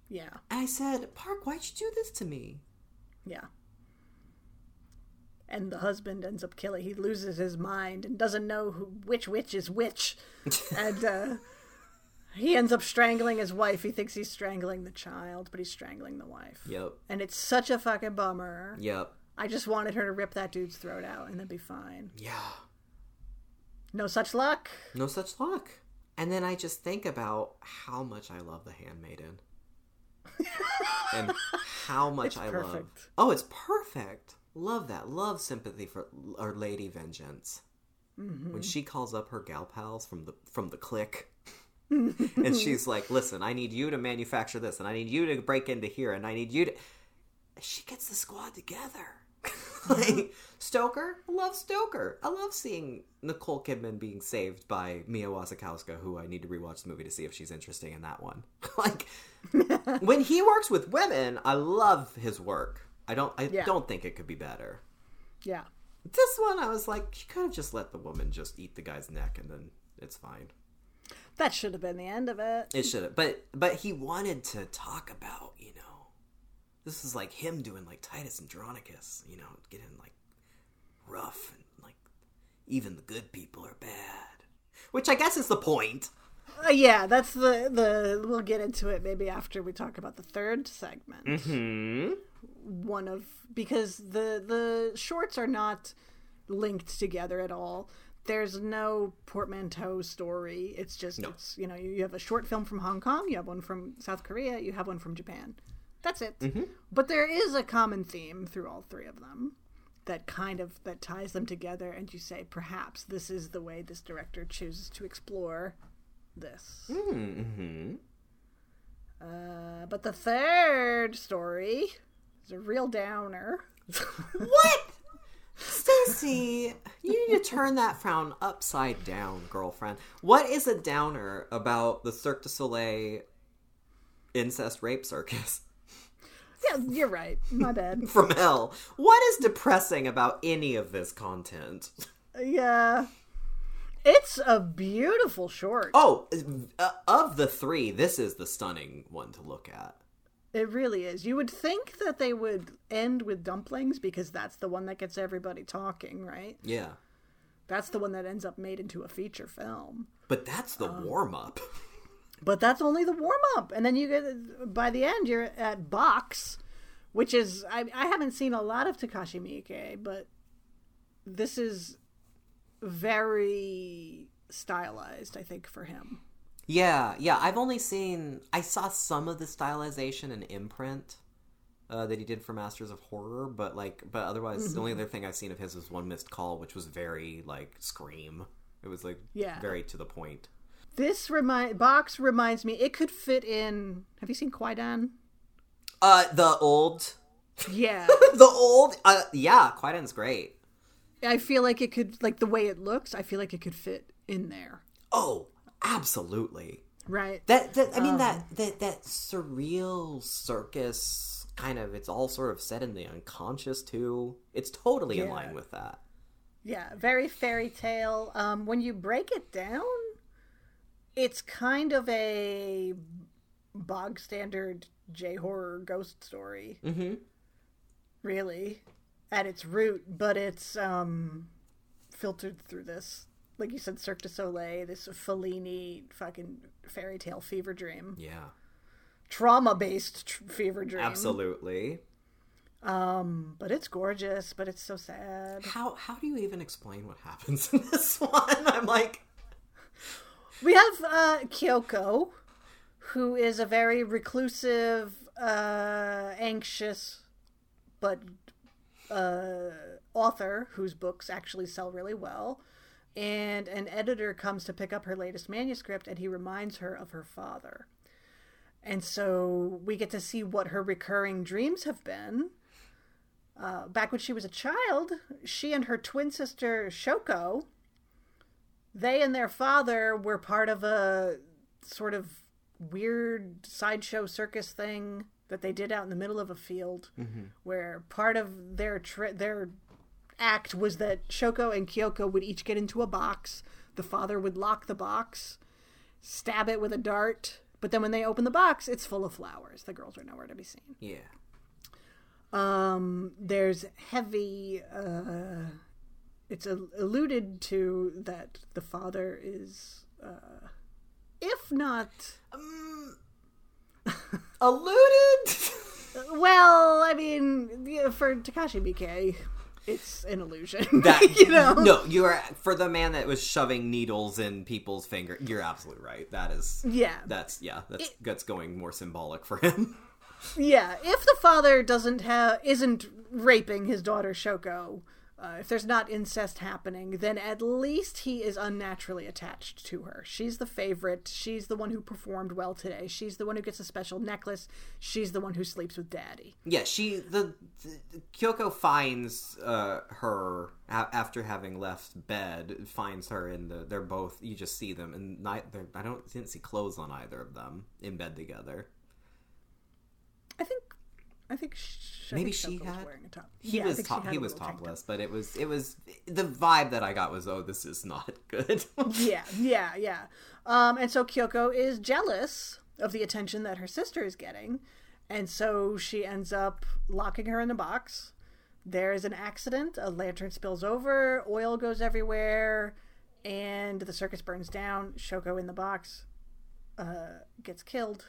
Yeah. and i said park why'd you do this to me Yeah. And the husband ends up killing. He loses his mind and doesn't know who, which witch is which. [LAUGHS] and uh, he ends up strangling his wife. He thinks he's strangling the child, but he's strangling the wife. yep And it's such a fucking bummer. yep I just wanted her to rip that dude's throat out and then be fine. yeah No such luck. no such luck and then i just think about how much i love the handmaiden [LAUGHS] and how much It's i love oh it's perfect love that. Love sympathy for our lady vengeance. Mm-hmm. when she calls up her gal pals from the from the clique [LAUGHS] and she's like listen i need you to manufacture this and i need you to break into here and i need you to she gets the squad together. [LAUGHS] Like stoker? I love stoker. I love seeing nicole kidman being saved by mia wasikowska who i need to rewatch the movie to see if she's interesting in that one. [LAUGHS] Like when he works with women i love his work i don't i Yeah. don't think it could be better Yeah. this one, I was like, you could have just let the woman just eat the guy's neck, and then it's fine. That should have been the end of it. It should have, but but he wanted to talk about, you know, this is like him doing like Titus Andronicus, you know, getting like rough and like even the good people are bad, which I guess is the point. Uh, yeah, that's the the. We'll get into it maybe after we talk about the third segment. Hmm. One of because the the shorts are not linked together at all. There's no portmanteau story. It's just it's you know you, have a short film from Hong Kong, you have one from South Korea, you have one from Japan. That's it. But there is a common theme through all three of them, that kind of that ties them together and you say perhaps this is the way this director chooses to explore this Mm-hmm. uh, but the third story is a real downer What? Stacy, you need to turn that frown upside down, girlfriend. What is a downer about the Cirque du Soleil incest rape circus yeah you're right my bad [LAUGHS] from hell? What is depressing about any of this content? yeah it's a beautiful short Oh, uh, of the three, this is the stunning one to look at. It really is. You would think that they would end with dumplings because that's the one that gets everybody talking, right? Yeah. That's the one that ends up made into a feature film. But that's the um, warm up. But that's only the warm up, and then you get by the end you're at Box, which is I, I haven't seen a lot of Takashi Miike, but this is very stylized. I think for him. Yeah, yeah. I've only seen. I saw some of the stylization and imprint uh, that he did for Masters of Horror, but like, but otherwise, the only other thing I've seen of his was One Missed Call, which was very like Scream. It was like Yeah. very to the point. This remind Box reminds me. It could fit in. Have you seen Kwaidan? Uh, the old, Yeah. [LAUGHS] the old. Uh, yeah, Kwaidan's great. I feel like it could, like the way it looks, I feel like it could fit in there. Oh, absolutely. Right. That, that I mean that that that surreal circus kind of. It's all sort of set in the unconscious too. It's totally in line with that. Yeah, very fairy tale. Um, when you break it down, it's kind of a bog standard J horror ghost story. Mm-hmm. Really, at its root, but it's um, filtered through this, like you said, Cirque du Soleil, this Fellini fucking fairy tale fever dream, Yeah. trauma based tr- fever dream. Absolutely. Um, but it's gorgeous, but it's so sad. How how do you even explain what happens in this [LAUGHS] one? I'm like, We have uh, Kyoko, who is a very reclusive, uh, anxious, but uh, author whose books actually sell really well. And an editor comes to pick up her latest manuscript, and he reminds her of her father. And so we get to see what her recurring dreams have been. Uh, back when she was a child, she and her twin sister Shoko they and their father were part of a sort of weird sideshow circus thing that they did out in the middle of a field where part of their tri- their act was that Shoko and Kyoko would each get into a box the father would lock the box stab it with a dart but then when they open the box it's full of flowers the girls are nowhere to be seen yeah. um, there's heavy. Uh, it's a- alluded to that the father is, uh, if not. Um, [LAUGHS] alluded. [LAUGHS] Well, I mean, for Takashi Miike, it's an illusion. [LAUGHS] that you know. no, you are for the man that was shoving needles in people's finger. You're absolutely right. That is Yeah, that's yeah. That's that's going more symbolic for him. [LAUGHS] yeah. If the father doesn't have isn't raping his daughter Shoko, uh, if there's not incest happening, then at least he is unnaturally attached to her. She's the favorite. She's the one who performed well today. She's the one who gets a special necklace. She's the one who sleeps with daddy. Yeah, she the, the Kyoko finds uh, her a- after having left bed. Finds her in the. They're both. You just see them, and neither. I don't didn't see clothes on either of them in bed together. I think. I think sh- I Maybe think she Shoko was had- wearing a top. He Yeah, was top, he was topless, but it was it was the vibe that I got was oh this is not [LAUGHS] good. Yeah, yeah, yeah. Um, and so Kyoko is jealous of the attention that her sister is getting, and so she ends up locking her in the box. There is an accident, a lantern spills over, oil goes everywhere, and the circus burns down. Shoko in the box uh, gets killed.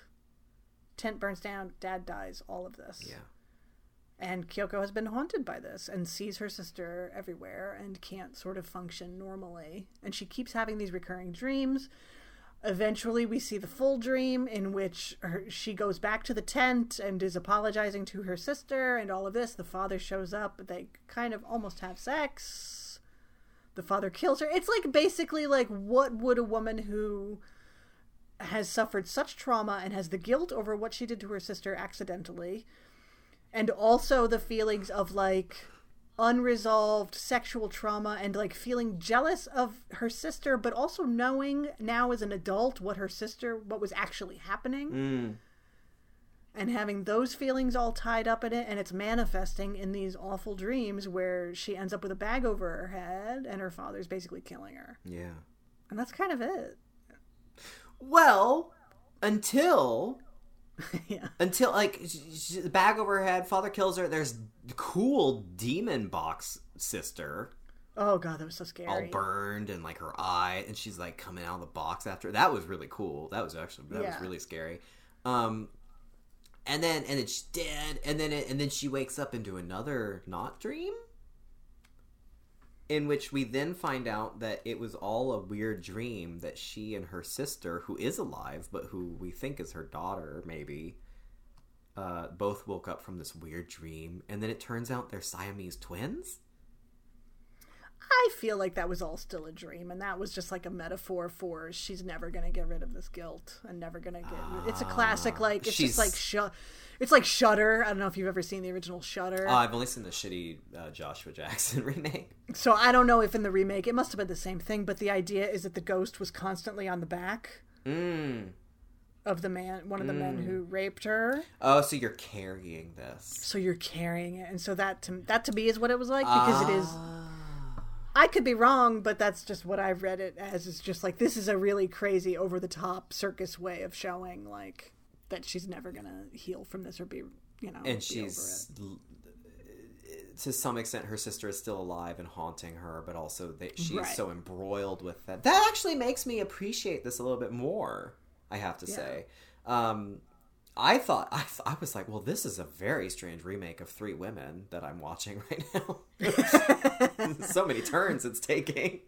Tent burns down, dad dies, all of this. yeah. And Kyoko has been haunted by this and sees her sister everywhere and can't sort of function normally. And she keeps having these recurring dreams. Eventually, we see the full dream in which her, she goes back to the tent and is apologizing to her sister and all of this. The father shows up. They kind of almost have sex. The father kills her. It's like basically like what would a woman who has suffered such trauma and has the guilt over what she did to her sister accidentally and also the feelings of like unresolved sexual trauma and like feeling jealous of her sister but also knowing now as an adult what her sister what was actually happening Mm. and having those feelings all tied up in it and it's manifesting in these awful dreams where she ends up with a bag over her head and her father's basically killing her Yeah. and that's kind of it Well, until [LAUGHS] yeah until like sh- sh- the bag over her head, father kills her. There's cool demon box sister, oh god that was so scary. all burned and like her eye, and she's like coming out of the box after. That was really cool. That was actually that Yeah. was really scary. Um, and then and then she's dead, and then it, and then she wakes up into another not dream. In which we then find out that it was all a weird dream that she and her sister, who is alive but who we think is her daughter, maybe, uh, both woke up from this weird dream, and then it turns out they're Siamese twins. I feel like that was all still a dream, and that was just like a metaphor for she's never gonna get rid of this guilt and never gonna get. it's a classic, like it's she's- just like sh- It's like Shutter. I don't know if you've ever seen the original Shutter. Oh, I've only seen the shitty uh, Joshua Jackson [LAUGHS] remake. so I don't know if in the remake it must have been the same thing, but the idea is that the ghost was constantly on the back Mm. of the man, one of the men who raped her. Oh, so you're carrying this. So you're carrying it, and so that to that to me is what it was like because it is. I could be wrong, but that's just what I've read it as. It's just like this is a really crazy, over the top circus way of showing like that she's never gonna heal from this or be, you know, and over she's it. to some extent her sister is still alive and haunting her but also that she's Right. so embroiled with that that actually makes me appreciate this a little bit more i have to Yeah. say um i thought I, th- I was like well this is a very strange remake of three women that i'm watching [LAUGHS] right now. [LAUGHS] So many turns it's taking.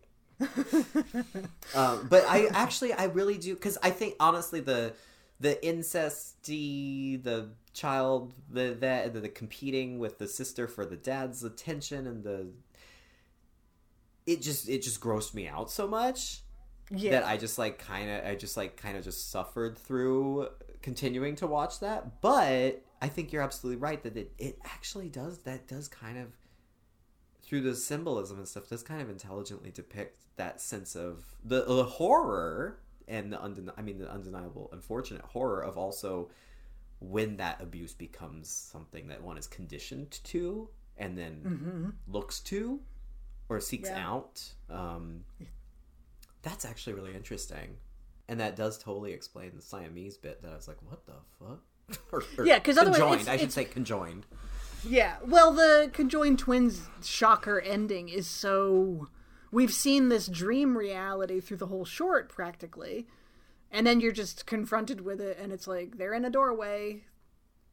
Um, but I actually I really do because I think honestly the the incesty the child the that the, the competing with the sister for the dad's attention and the it just it just grossed me out so much yeah, that I just like kind of I just like kind of just suffered through continuing to watch that but I think you're absolutely right that it, it actually does that does kind of through the symbolism and stuff does kind of intelligently depict that sense of the, the horror and the undeni- I mean the undeniable unfortunate horror of also when that abuse becomes something that one is conditioned to and then looks to or seeks Yeah. out um, that's actually really interesting and that does totally explain the Siamese bit that I was like what the fuck [LAUGHS] or, or Yeah, 'cause otherwise conjoined it's- I should it's- say conjoined Yeah, well, the conjoined twins shocker ending is so. We've seen this dream reality through the whole short practically, and then you're just confronted with it, and it's like they're in a doorway,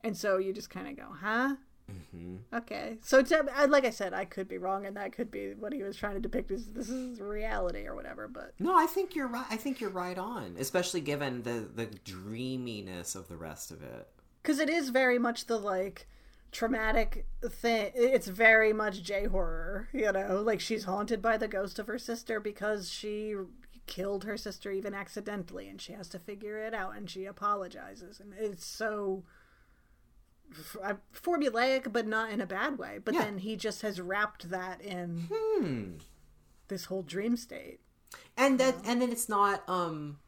and so you just kind of go, huh? Mm-hmm. Okay, so to, like I said, I could be wrong, and that could be what he was trying to depict is this is reality or whatever. But No, I think you're right. I think you're right on, especially given the the dreaminess of the rest of it. because it is very much the like traumatic thing it's very much j horror you know like she's haunted by the ghost of her sister because she killed her sister even accidentally and she has to figure it out and she apologizes and it's so f- uh, formulaic but not in a bad way but Yeah. then he just has wrapped that in Hmm. this whole dream state And that, and then it's not um,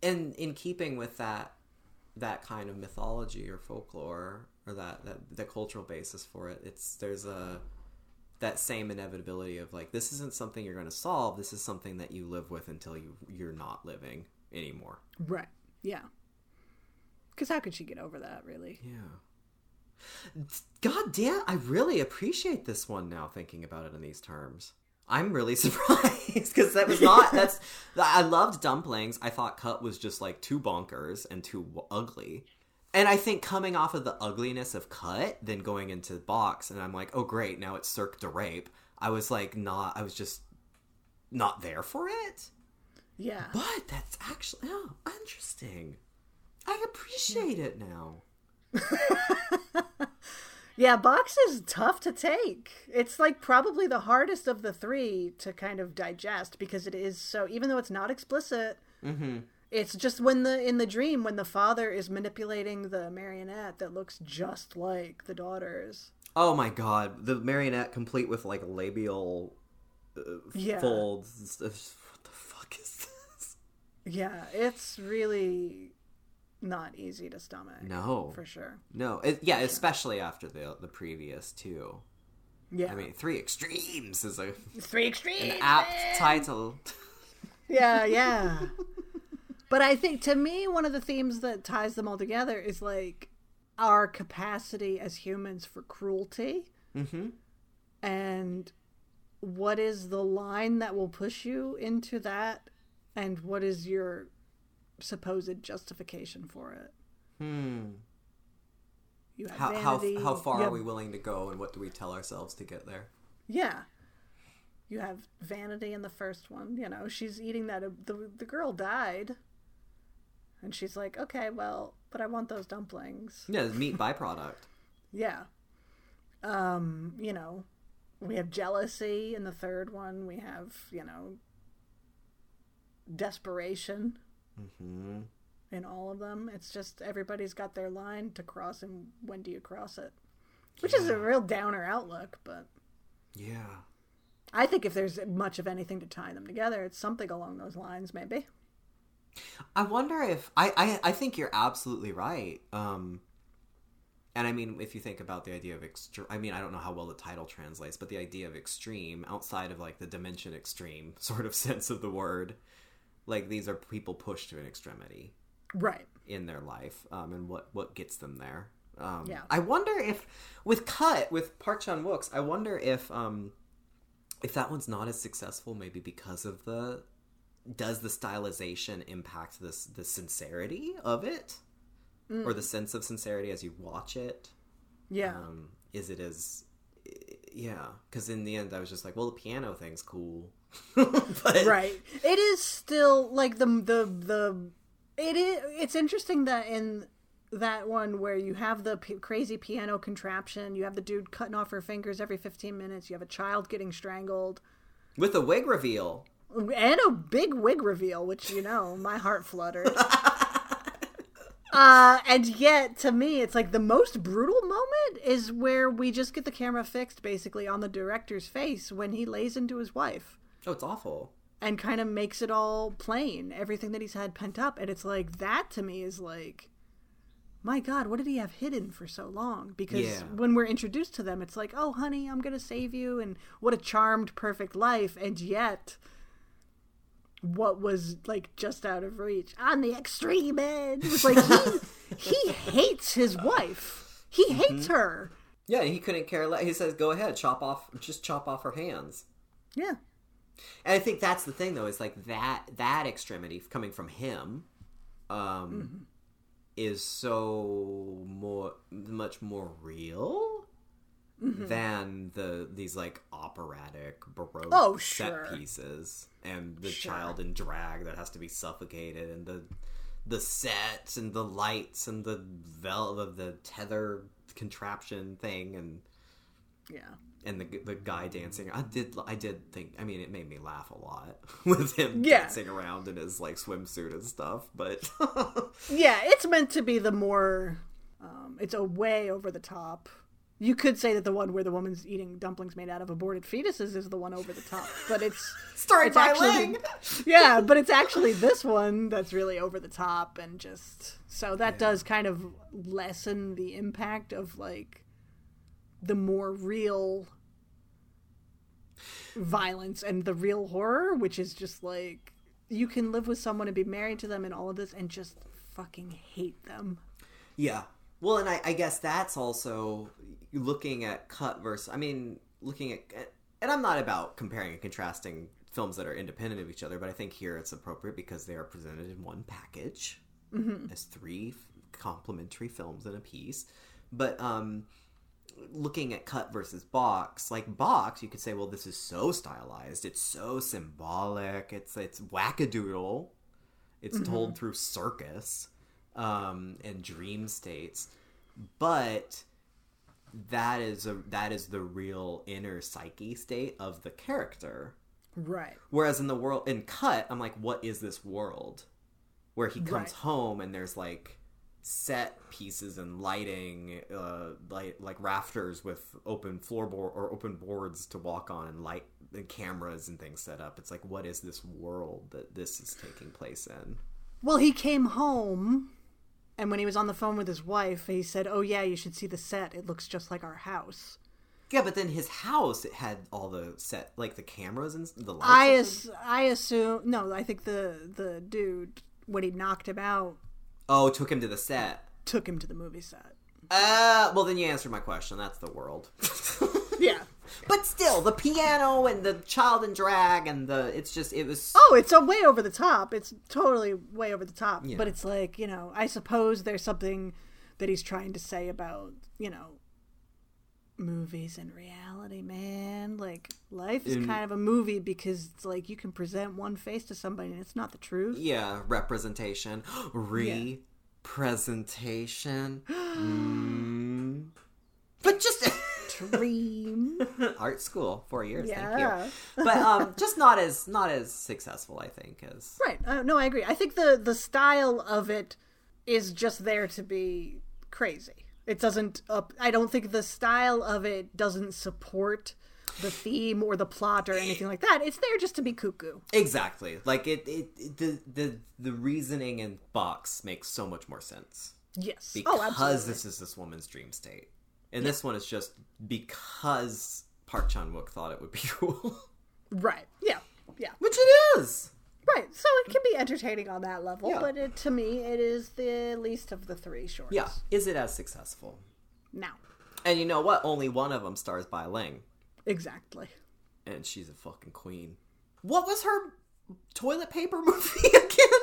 in in keeping with that that kind of mythology or folklore or that that the cultural basis for it. It's there's a that same inevitability of like this isn't something you're going to solve. This is something that you live with until you you're not living anymore. right yeah because how could she get over that really Yeah. God damn, I really appreciate this one now thinking about it in these terms. I'm really [LAUGHS] surprised because that was not that's I loved dumplings. I thought cut was just like too bonkers and too ugly. And I think coming off of the ugliness of cut, then going into the box, and I'm like, oh great, now it's Cirque de Rape. I was like, not. I was just not there for it. Yeah. But that's actually oh, interesting. I appreciate it now. [LAUGHS] Yeah, box is tough to take. It's like probably the hardest of the three to kind of digest because it is so. Even though it's not explicit, Mm-hmm. it's just when the in the dream when the father is manipulating the marionette that looks just like the daughters. Oh my god, the marionette complete with like labial uh, Yeah. folds. What the fuck is this? Yeah, it's really not easy to stomach. No, for sure. no, it, yeah, especially after the the previous two. Yeah, I mean, three extremes is a three extremes. an apt title. Yeah, [LAUGHS] yeah. but I think to me, one of the themes that ties them all together is like our capacity as humans for cruelty. Mm-hmm. And what is the line that will push you into that? And what is your supposed justification for it? Hmm. You have How how vanity, how far you are we willing to go, and what do we tell ourselves to get there? Yeah. You have vanity in the first one. You know, she's eating that. The, the girl died. And she's like, okay, well, but I want those dumplings. Yeah, it's meat byproduct. [LAUGHS] Yeah. Um, you know, we have jealousy in the third one. We have, you know, desperation Mm-hmm. in all of them. It's just everybody's got their line to cross, and when do you cross it? Which is a real downer outlook, but Yeah. I think if there's much of anything to tie them together, it's something along those lines, maybe. I wonder if I, I I think you're absolutely right. Um and I mean if you think about the idea of extreme I mean I don't know how well the title translates, but the idea of extreme outside of like the dimension extreme [LAUGHS] sort of sense of the word, like these are people pushed to an extremity Right. in their life um, and what what gets them there. Um, Yeah. I wonder if with Cut with Park Chan Wook's, I wonder if um, if that one's not as successful, maybe because of the does the stylization impact this the sincerity of it or the sense of sincerity as you watch it? Yeah. Um, is it as yeah? Because in the end, I was just like, well, the piano thing's cool, [LAUGHS] but right. It is still like the the the it is it's interesting that in that one where you have the p- crazy piano contraption, you have the dude cutting off her fingers every 15 minutes, you have a child getting strangled, with a wig reveal. and a big wig reveal, which you know, my heart fluttered. [LAUGHS] Uh, and yet, to me, it's like the most brutal moment is where we just get the camera fixed basically on the director's face when he lays into his wife Oh, it's awful. and kind of makes it all plain, everything that he's had pent up. And it's like, that to me is like, my God, what did he have hidden for so long? Because Yeah. when we're introduced to them, it's like, oh, honey, I'm going to save you. And what a charmed, perfect life. And yet, what was like just out of reach on the extreme end was like, he, [LAUGHS] he hates his wife. He mm-hmm. hates her. Yeah, he couldn't care less. He says, "Go ahead, chop off, just chop off her hands." Yeah. And I think that's the thing, though, is like that that extremity coming from him, um, is so more much more real than the these like operatic baroque Oh, set sure. pieces and the Sure. child in drag that has to be suffocated and the the sets and the lights and the vel the, the tether contraption thing and Yeah. And the the guy dancing. I did I did think. I mean, it made me laugh a lot [LAUGHS] with him Yeah. dancing around in his like swimsuit and stuff. But [LAUGHS] Yeah, it's meant to be the more. Um, it's a way over the top. You could say that the one where the woman's eating dumplings made out of aborted fetuses is the one over the top, but it's [LAUGHS] starring by actually Lang. yeah, but it's actually this one that's really over the top and just so that does kind of lessen the impact of like the more real violence and the real horror, which is just like you can live with someone and be married to them and all of this and just fucking hate them. Yeah. Well, and I, I guess that's also looking at cut versus. I mean, looking at, and I'm not about comparing and contrasting films that are independent of each other, but I think here it's appropriate because they are presented in one package as three complementary films in a piece. But um, looking at cut versus box, like box, you could say, well, this is so stylized. It's so symbolic. It's it's wackadoodle. It's told through circus um, and dream states, but that is a that is the real inner psyche state of the character. Right. Whereas in the world in cut, I'm like, what is this world? Where he comes Right. home and there's like set pieces and lighting, uh, like like rafters with open floorboard or open boards to walk on and light and cameras and things set up. It's like, what is this world that this is taking place in? Well, he came home, and when he was on the phone with his wife, he said, "Oh yeah, you should see the set. It looks just like our house." Yeah, but then his house it had all the set like the cameras and the lights. I and- as- I assume no. I think the the dude when he knocked him out oh, took him to the set. took him to the movie set. Uh, well then you answered my question. That's the world. [LAUGHS] Yeah. But still, the piano and the child and drag and the it's just it was Oh, it's a way over the top. It's totally way over the top. Yeah. But it's like, you know, I suppose there's something that he's trying to say about, you know, movies and reality, man. Like life is In- kind of a movie because it's like you can present one face to somebody and it's not the truth. yeah representation, [GASPS] representation. [GASPS] mm. But just [LAUGHS] Dream. art school four years. Yeah. Thank you. But um, [LAUGHS] just not as not as successful, I think, as right. Uh, no, I agree. I think the the style of it is just there to be crazy. It doesn't up I don't think the style of it doesn't support the theme or the plot or anything like that. It's there just to be cuckoo. exactly like it. It, it the the the reasoning in box makes so much more sense. Yes. Oh, because oh, absolutely. this is this woman's dream state. And this one is just because Park Chan Wook thought it would be [LAUGHS] cool. Right. Yeah. Yeah. Which it is. Right. So it can be entertaining on that level, Yeah. but it, to me, it is the least of the three shorts. Yeah. Is it as successful? No. And you know what? Only one of them stars Bai Ling. Exactly. And she's a fucking queen. What was her toilet paper [LAUGHS] movie again?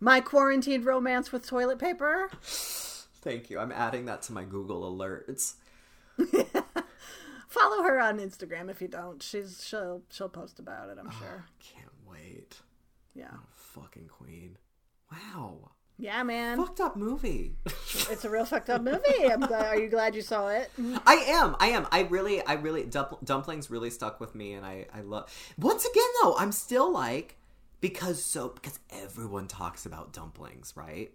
My quarantined romance with toilet paper. Thank you. I'm adding that to my Google alerts. [LAUGHS] Follow her on Instagram if you don't. She's she'll she'll post about it. I'm ah, sure. Yeah. Fucking queen. Wow. Yeah, man. Fucked up movie. [LAUGHS] It's a real fucked up movie. I'm glad. Are you glad you saw it? I am. I am. I really, I really, dumplings really stuck with me, and I, I love. Once again, though, I'm still like, because so because everyone talks about dumplings, right?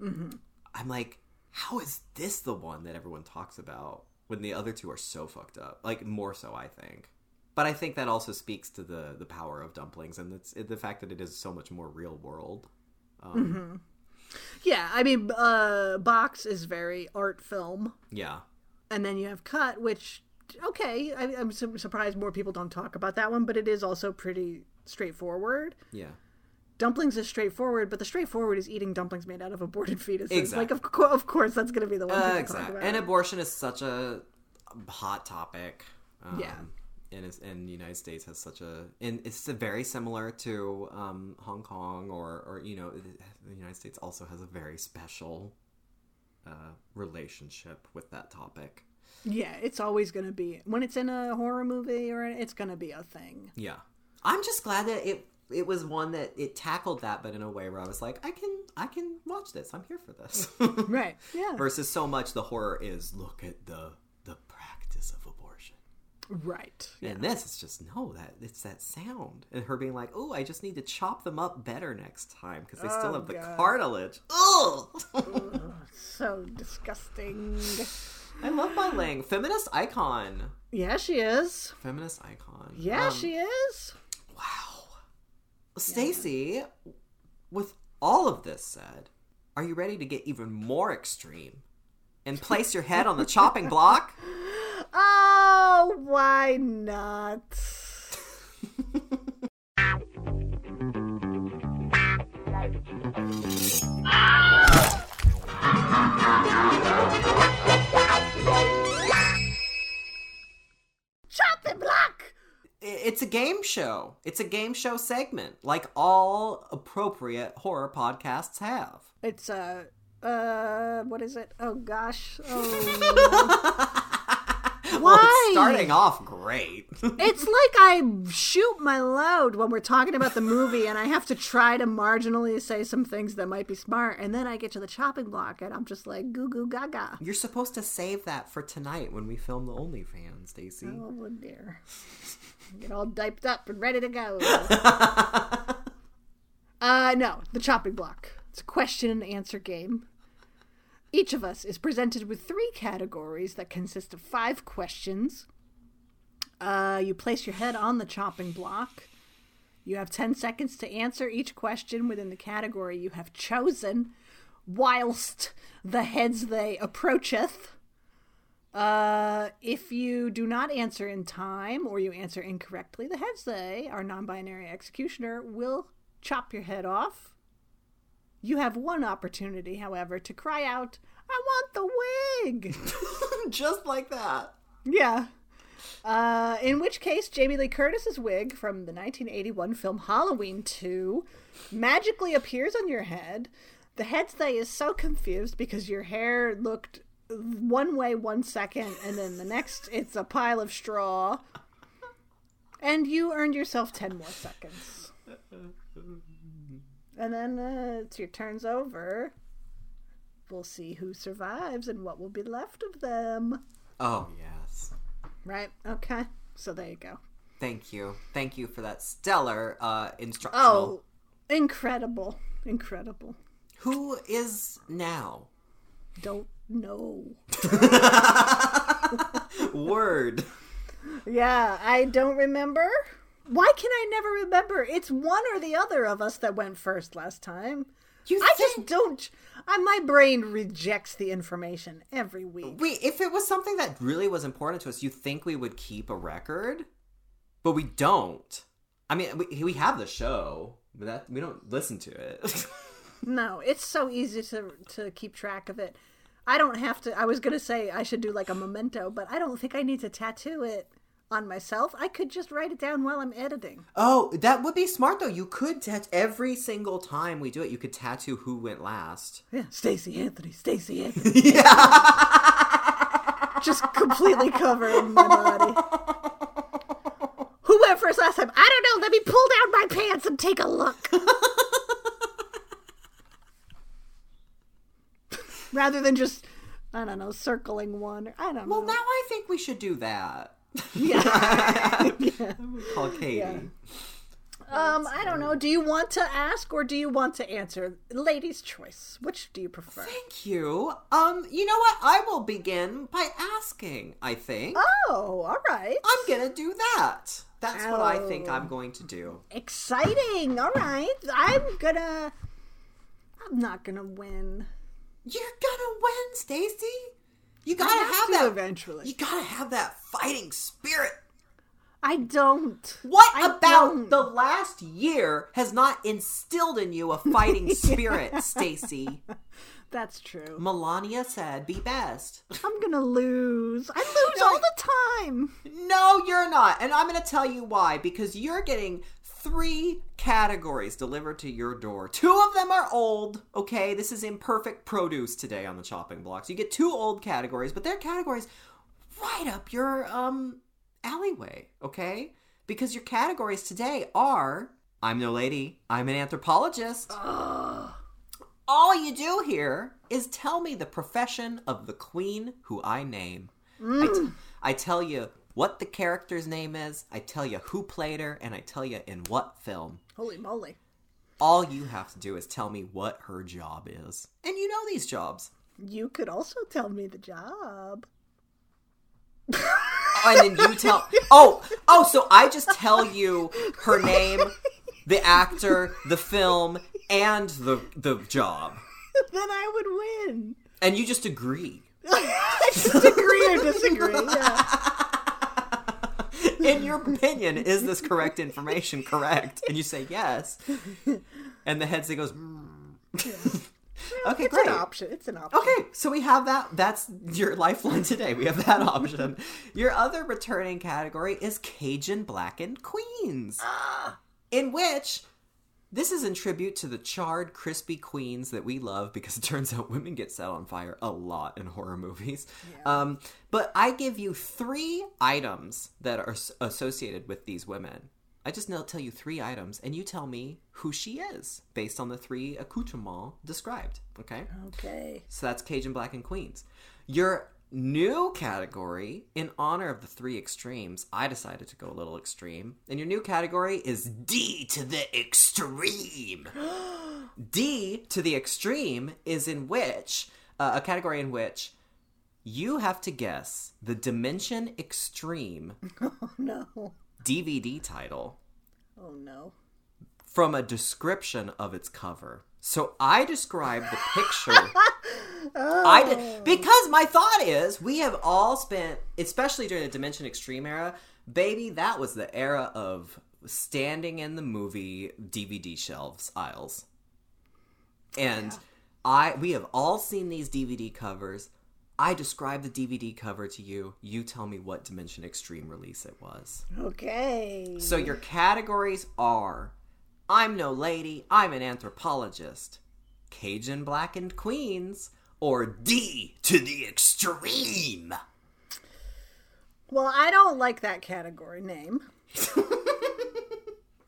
Mm-hmm. I'm like, how is this the one that everyone talks about when the other two are so fucked up? Like more so, I think. But I think that also speaks to the the power of dumplings and it's the fact that it is so much more real world. Um, Yeah. I mean, uh, Box is very art film, Yeah. and then you have Cut, which okay. I, I'm su- surprised more people don't talk about that one, but it is also pretty straightforward. Yeah. Dumplings is straightforward, but the straightforward is eating dumplings made out of aborted fetuses. Exactly. Like, of, co- of course, that's going to be the one Uh, exactly. And abortion is such a hot topic. Um, Yeah. And, it's, and the United States has such a, and it's very similar to um, Hong Kong or, or you know, the United States also has a very special uh, relationship with that topic. yeah, it's always going to be when it's in a horror movie or it's going to be a thing. Yeah, I'm just glad that it it was one that it tackled that, but in a way where I was like, I can I can watch this. I'm here for this. [LAUGHS] Right. Yeah. Versus so much the horror is look at the the practice of abortion. Right. Yeah. And this is just no that it's that sound and her being like, "Oh, I just need to chop them up better next time because they still Oh, have the God. cartilage." Ugh. So disgusting. I love Bai Ling, feminist icon, Yeah, she is. feminist icon. Yeah, Um, she is. Wow, Stacy, with all of this said, are you ready to get even more extreme and place your head on the chopping block? [LAUGHS] Oh, why not? The block! It's a game show. It's a game show segment, like all appropriate horror podcasts have. It's uh uh what is it? Oh gosh. Oh [LAUGHS] Well, it's starting off great. [LAUGHS] It's like I shoot my load when we're talking about the movie, and I have to try to marginally say some things that might be smart, and then I get to the chopping block, and I'm just like goo goo gaga. You're supposed to save that for tonight when we film the OnlyFans, Stacy. Oh dear. Get all diped up and ready to go. [LAUGHS] uh, no, the chopping block. It's a question and answer game. Each of us is presented with three categories that consist of five questions. Uh, you place your head on the chopping block. You have 10 seconds to answer each question within the category you have chosen, whilst the heads they approacheth. Uh, if you do not answer in time or you answer incorrectly, the heads they, our non binary executioner, will chop your head off. You have one opportunity, however, to cry out, I want the wig! [LAUGHS] Just like that. yeah. Uh, in which case, Jamie Lee Curtis's wig from the 1981 film Halloween 2 magically appears on your head. The head stay is so confused because your hair looked one way one second, and then the next it's a pile of straw. And you earned yourself 10 more seconds. And then uh, it's your turn's over. We'll see who survives and what will be left of them. Oh, yes. Right? Okay. So there you go. Thank you. Thank you for that stellar uh, instructional. Oh, incredible. Incredible. Who is now? Don't know. [LAUGHS] Word. Yeah, I don't remember. Why can I never remember? It's one or the other of us that went first last time. You I think- just don't. I, my brain rejects the information every week. Wait, if it was something that really was important to us, you think we would keep a record? But we don't. I mean, we, we have the show, but that we don't listen to it. [LAUGHS] No, it's so easy to to keep track of it. I don't have to. I was gonna say I should do like a memento, but I don't think I need to tattoo it on myself. I could just write it down while I'm editing. oh, that would be smart though. You could tat every single time we do it. You could tattoo who went last. Yeah, Stacy Anthony, Stacy Anthony. [LAUGHS] yeah. just completely covering my body. Who went first last time? I don't know. Let me pull down my pants and take a look. [LAUGHS] Rather than just, I don't know, circling one. Or, I don't Well, know. Well, now I think we should do that. Yeah. [LAUGHS] Call Katie. Um, I don't know. Do you want to ask or do you want to answer? Ladies' choice. Which do you prefer? Thank you. Um, you know what? I will begin by asking. I think Oh, all right. I'm gonna do that. That's what I think Oh. I'm going to do. Exciting. All right. I'm gonna. I'm not gonna win. You're gonna win, Stacy. You gotta have, have that. eventually. You gotta have that fighting spirit. I don't. What I about don't. the last year has not instilled in you a fighting [LAUGHS] spirit, Stacy? That's true. Melania said, "Be best." I'm gonna lose. I lose all the time. No, you're not. And I'm to tell you why. Because you're getting three categories delivered to your door. Two of them are old, okay? This is imperfect produce today on the chopping blocks. You get two old categories, but they're categories right up your um alleyway, okay? Because your categories today are I'm no lady, I'm an anthropologist. All you do here is tell me the profession of the queen who I name. I, t- I tell you what the character's name is, I tell you who played her, and I tell you in what film. Holy moly. All you have to do is tell me what her job is. And you know these jobs. You could also tell me the job. Oh, and then you tell. Oh, oh, so I just tell you her name, the actor, the film, and the the job. then I would win. And you just agree. [LAUGHS] I just agree or disagree. Yeah. In your opinion, is this correct information correct? And you say yes. And the head goes, "Mm." okay, It's great. an option. It's an option. Okay, so we have that. That's your lifeline today. We have that [LAUGHS] option. Your other returning category is Cajun Blackened Queens, in which This is in tribute to the charred, crispy queens that we love because it turns out women get set on fire a lot in horror movies. Um, but I give you three items that are associated with these women. I just now tell you three items, and you tell me who she is based on the three accoutrements described. Okay? Okay. So that's Cajun Blackened Queens. Your new category, in honor of the three extremes, I decided to go a little extreme. And your new category is D to the extreme. [GASPS] D to the extreme is in which, uh, a category in which you have to guess the Dimension Extreme [LAUGHS] No. DVD title Oh no. from a description of its cover. So I describe the picture. [LAUGHS] I did oh. because my thought is we have all spent, especially during the Dimension Extreme era, baby. That was the era of standing in the movie DVD shelves aisles, and I we have all seen these DVD covers. I describe the DVD cover to you. You tell me what Dimension Extreme release it was. Okay. So your categories are I'm no lady, I'm an anthropologist, Cajun blackened queens, or D to the extreme. Well, I don't like that category name. [LAUGHS]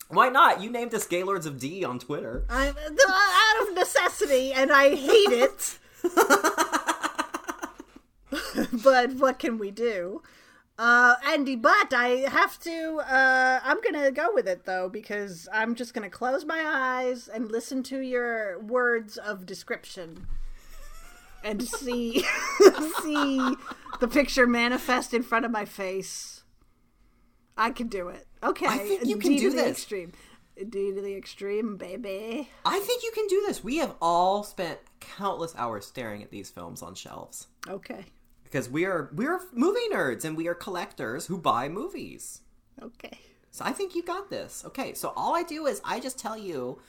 Why not? You named us Gaylords of D on Twitter. I'm out of necessity, and I hate it. [LAUGHS] [LAUGHS] but what can we do? Uh, Andy, but I have to. Uh, I'm gonna go with it though because I'm just gonna close my eyes and listen to your words of description and see [LAUGHS] see the picture manifest in front of my face. I can do it. Okay, I think you can D do to the extreme. D to the extreme, baby. I think you can do this. We have all spent countless hours staring at these films on shelves Okay. Because we are we are movie nerds and we are collectors who buy movies. Okay. So I think you got this. Okay, so all I do is I just tell you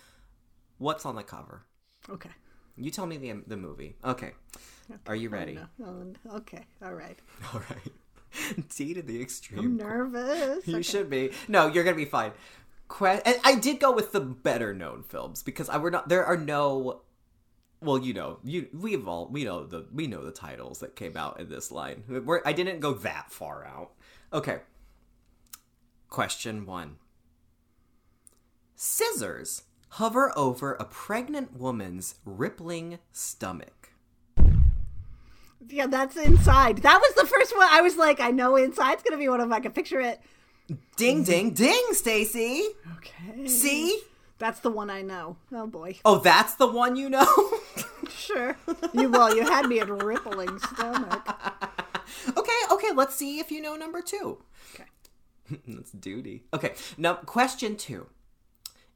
what's on the cover. Okay. You tell me the the movie. Okay. Are you oh, ready? Oh, okay. All right. [LAUGHS] All right. [LAUGHS] D to the extreme. I'm nervous. You Okay. should be. No, you're gonna be fine. Que- and I did go with the better known films because I were not. There are no. Well, you know, you we've all we know the we know the titles that came out in this line. We're, I didn't go that far out. Okay. Question one. Scissors hover over a pregnant woman's rippling stomach. Yeah, that's inside. That was the first one. I was like, I know inside's gonna be one of them. I can picture it. Ding, ding, ding, Stacy. Okay. See? That's the one I know. Oh boy. Oh, that's the one you know? [LAUGHS] Sure. [LAUGHS] You well, you had me at [LAUGHS] rippling stomach. okay, okay, let's see if you know number two. Okay. [LAUGHS] That's duty. Okay, now question two.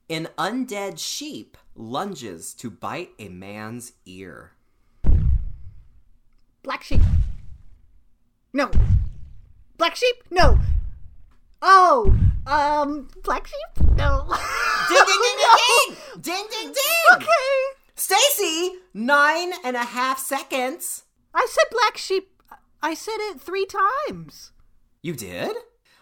An undead sheep lunges to bite a man's ear. Black sheep. No. Black sheep? No. Oh. Um. Black sheep? No. Ding, ding, ding, ding, ding! Ding, ding, ding! okay. Stacy, nine and a half seconds. I said black sheep. I said it three times. You did?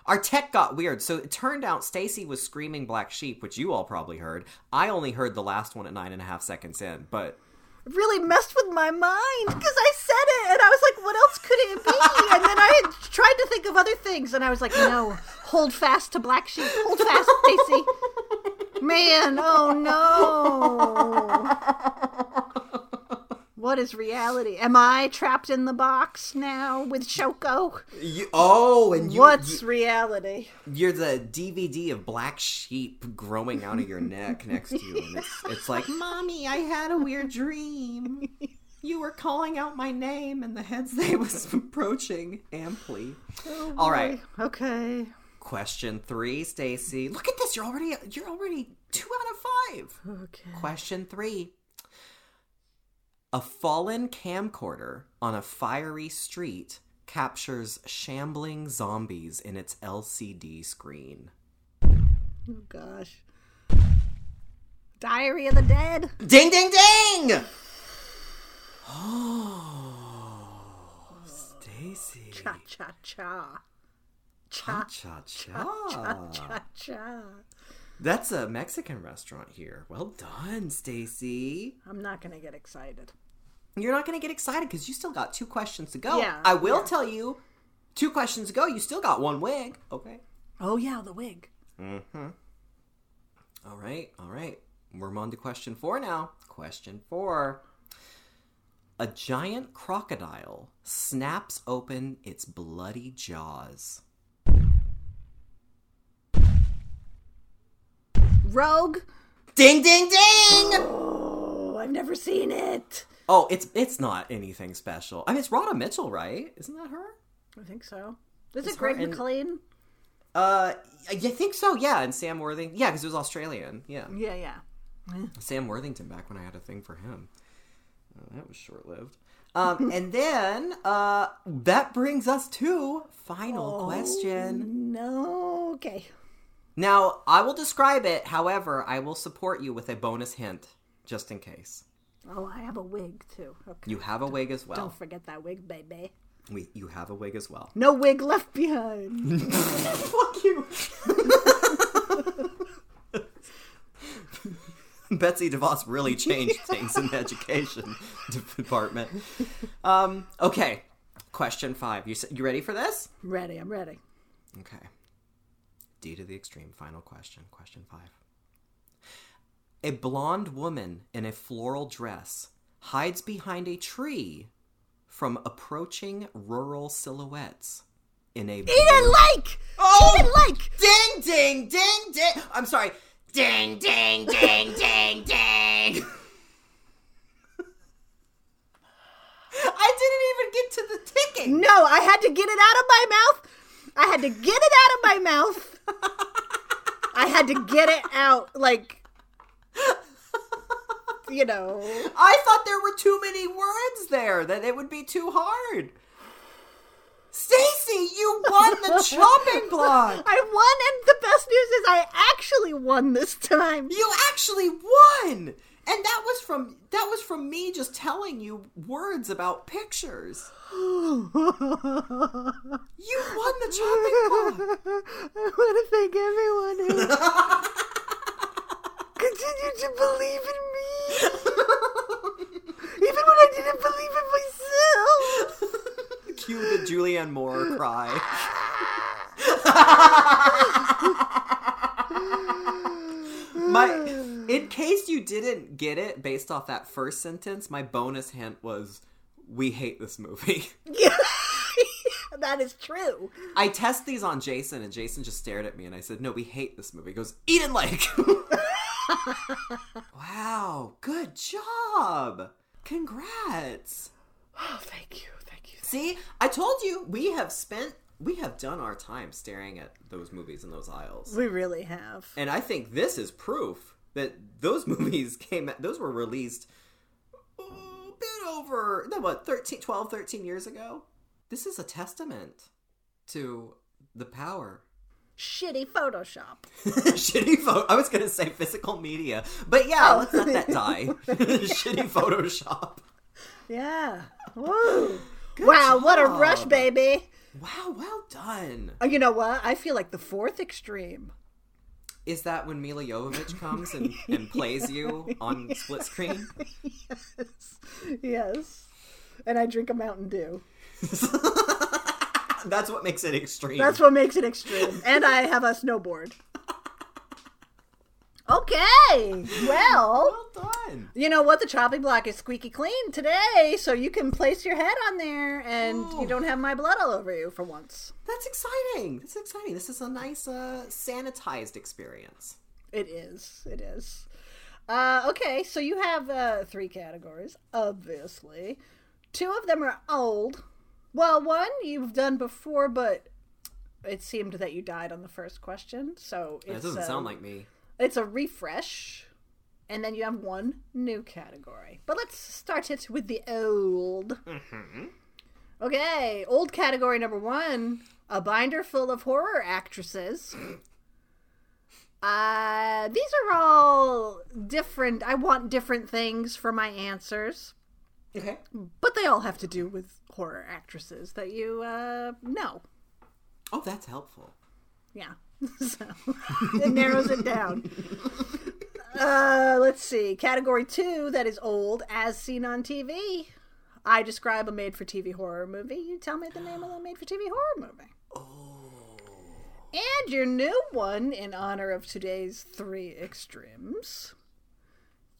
Our tech got weird, so it turned out Stacy was screaming black sheep, which you all probably heard. I only heard the last one at nine and a half seconds in, but It really messed with my mind because I said it and I was like, what else could it be? And then I had tried to think of other things and I was like, no, hold fast to black sheep. Hold fast, Stacy. Man, oh no. [LAUGHS] What is reality? Am I trapped in the box now with Shoko? you, oh, and you, What's you, reality? you're the DVD of black sheep growing out of your neck next to you, and it's, it's like, mommy, I had a weird dream. You were calling out my name, and the heads they was [LAUGHS] approaching amply. Oh, All right, Okay. Question three, Stacy. Look at this. You're already you're already two out of five. Okay. Question three. A fallen camcorder on a fiery street captures shambling zombies in its LCD screen. Oh gosh. Diary of the Dead. Ding, ding, ding! [GASPS] Oh, Stacy. Cha cha cha. Cha Cha cha cha. cha cha. That's a Mexican restaurant here. Well done, Stacy. I'm not gonna get excited. You're not going to get excited because you still got two questions to go. Yeah, I will yeah. tell you, two questions to go. You still got one wig. Okay. Oh yeah, the wig. Hmm. All right. All right. We're on to question four now. Question four. A giant crocodile snaps open its bloody jaws. Rogue. Ding, ding, ding! Oh, I've never seen it. Oh, it's it's not anything special. I mean, it's Radha Mitchell, right? Isn't that her? I think so. Is It's it Greg and- McLean? Uh, I think so. Yeah, and Sam Worthing. Yeah, because it was Australian. Yeah, Yeah, yeah. Sam Worthington back when I had a thing for him. Uh, that was short lived. Um, [LAUGHS] and then uh, that brings us to final question. No. Okay. Now I will describe it. However, I will support you with a bonus hint, just in case. Oh, I have a wig too. Okay. You have a wig as well. Don't forget that wig, baby. We, you have a wig as well. No wig left behind. [LAUGHS] Fuck you. [LAUGHS] Betsy DeVos really changed [LAUGHS] things in the education department. Um, okay, question five. You you ready for this? ready. I'm ready. Okay. D to the extreme. Final question. Question five. A blonde woman in a floral dress hides behind a tree from approaching rural silhouettes in a. Eden Lake. Oh! Eden Lake. Ding, ding, ding, ding. I'm sorry. Ding, ding, ding, ding, ding. [LAUGHS] I didn't even get to the ticking. No, I had to get it out of my mouth. I had to get it out of my mouth. I had to get it out, like, you know. I thought there were too many words there, that it would be too hard. Stacy, you won the [LAUGHS] chopping block. I won, and the best news is I actually won this time. You actually won. And that was from that was from me just telling you words about pictures. You won the chopping block. I want to thank everyone who [LAUGHS] continued to believe in me, even when I didn't believe in myself. Cue the Julianne Moore cry. [LAUGHS] my [SIGHS] in case you didn't get it based off that first sentence, my bonus hint was we hate this movie. Yeah, [LAUGHS] [LAUGHS] that is true. I test these on Jason and Jason just stared at me and I said, "No, we hate this movie." He goes, "Eden Lake." [LAUGHS] wow, good job. Congrats. [SIGHS] Oh, thank you, thank you. See, I told you we have spent we have done our time staring at those movies in those aisles. We really have. And I think this is proof that those [LAUGHS] movies came those were released a bit over no what 13 12 13 years ago. This is a testament to the power Shitty Photoshop. [LAUGHS] shitty photo. I was gonna say physical media, but yeah, oh. let's let that die. [LAUGHS] shitty Photoshop. Yeah. Woo. wow, what a rush, baby. Wow, well done. Oh, you know what? I feel like the fourth extreme. Is that when Milla Jovovich [LAUGHS] comes and, and plays you on split screen? yes. Yes. And I drink a Mountain Dew. [LAUGHS] That's what makes it extreme. That's what makes it extreme. And I have a snowboard. Okay. Well, [LAUGHS] well done. you know what? The chopping block is squeaky clean today, so you can place your head on there and you don't have my blood all over you for once. That's exciting. That's exciting. This is a nice uh, sanitized experience. It is. It is. Uh, okay, so you have uh, three categories, obviously. Two of them are old. Well, one you've done before, but it seemed that you died on the first question, so That it's doesn't uh, sound like me. It's a refresh, and then you have one new category. But let's start it with the old. Okay, old category number one: a binder full of horror actresses. Uh, these are all different. I want different things for my answers, Okay. but they all have to do with horror actresses that you uh, know. Oh, that's helpful. Yeah. [LAUGHS] so it narrows it down. Uh, let's see. Category two that is old as seen on TV. I describe a made for TV horror movie. You tell me the name of the made for TV horror movie. Oh. And your new one, in honor of today's three extremes.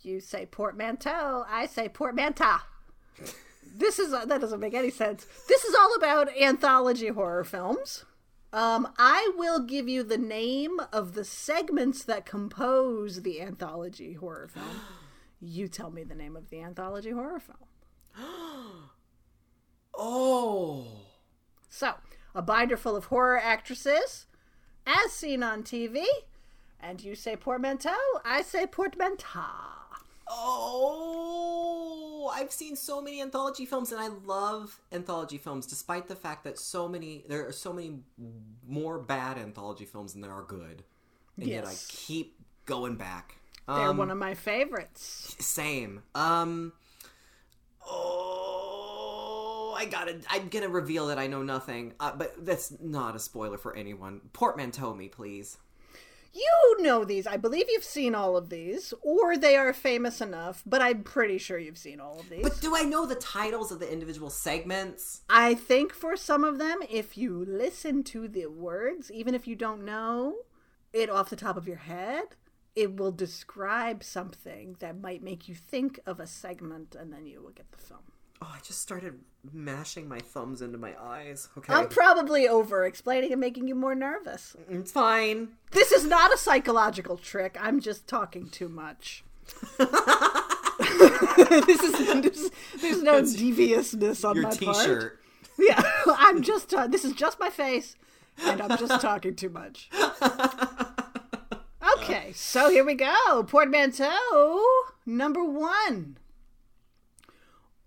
You say portmanteau, I say portmanteau. this is that doesn't make any sense. This is all about anthology horror films. Um, I will give you the name of the segments that compose the anthology horror film. [GASPS] You tell me the name of the anthology horror film. [GASPS] Oh. So, a binder full of horror actresses, as seen on TV, and you say portmanteau, I say portmanteau. Oh, I've seen so many anthology films, and I love anthology films, despite the fact that so many there are so many more bad anthology films than there are good, and yet I keep going back. They're Um, one of my favorites. Same. Um. Oh, I gotta. I'm gonna reveal that I know nothing. Uh, but that's not a spoiler for anyone. Portmanteau me, please. You know these. I believe you've seen all of these, or they are famous enough, but I'm pretty sure you've seen all of these. But do I know the titles of the individual segments? I think for some of them, if you listen to the words, even if you don't know it off the top of your head, it will describe something that might make you think of a segment, and then you will get the film. Oh, I just started mashing my thumbs into my eyes. Okay, I'm probably over explaining and making you more nervous. it's fine. This is not a psychological trick. I'm just talking too much. [LAUGHS] this is there's, there's no deviousness on Your my T-shirt. part. [LAUGHS] Yeah, I'm just. Uh, this is just my face, and I'm just talking too much. [LAUGHS] Okay, so here we go. Portmanteau number one.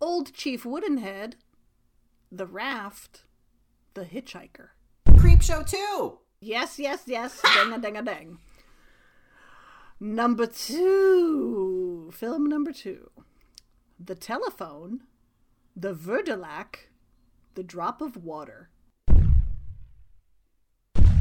Old Chief Woodenhead, The Raft, The Hitchhiker. Creepshow two. Yes, yes, yes. [LAUGHS] ding a ding a ding. Number two. Film number two. The Telephone, The Wurdulak, The Drop of Water.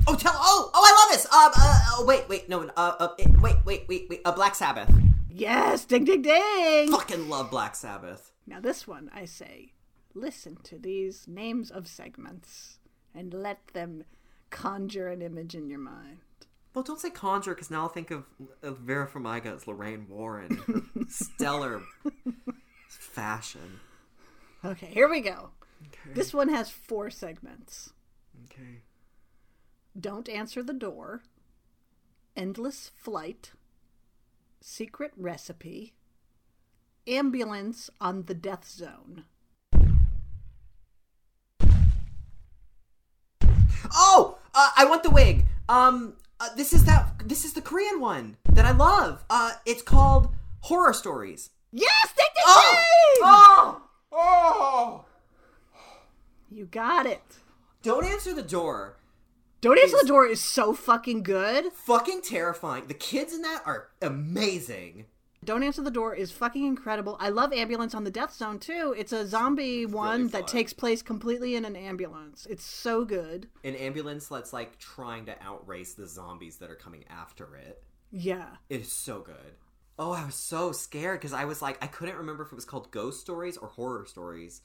Oh, tell. Oh, oh, I love this. Um, uh, oh, wait, wait, no, uh, uh, wait, wait, wait, wait. Uh, Black Sabbath. Yes, ding ding ding. Fucking love Black Sabbath. Now, this one, I say, listen to these names of segments and let them conjure an image in your mind. Well, don't say Conjure, because now I'll think of, of Vera Farmiga as Lorraine Warren. [LAUGHS] Stellar fashion. Okay, here we go. This one has four segments. Okay. Don't Answer the Door, Endless Flight, Secret Recipe, Ambulance on the Death Zone. Oh, uh, I want the wig. Um, uh, this is that. This is the Korean one that I love. Uh, it's called Horror Stories. Yes, ding, ding, Oh, oh, oh! You got it. Don't answer the door. Don't Answer the Door is so fucking good. Fucking terrifying. The kids in that are amazing. Don't Answer the Door is fucking incredible. I love Ambulance on the Death Zone too. It's a zombie one that takes place completely in an ambulance. It's so good. An ambulance that's like trying to outrace the zombies that are coming after it. Yeah. It is so good. Oh, I was so scared because I was like, I couldn't remember if it was called Ghost Stories or Horror Stories.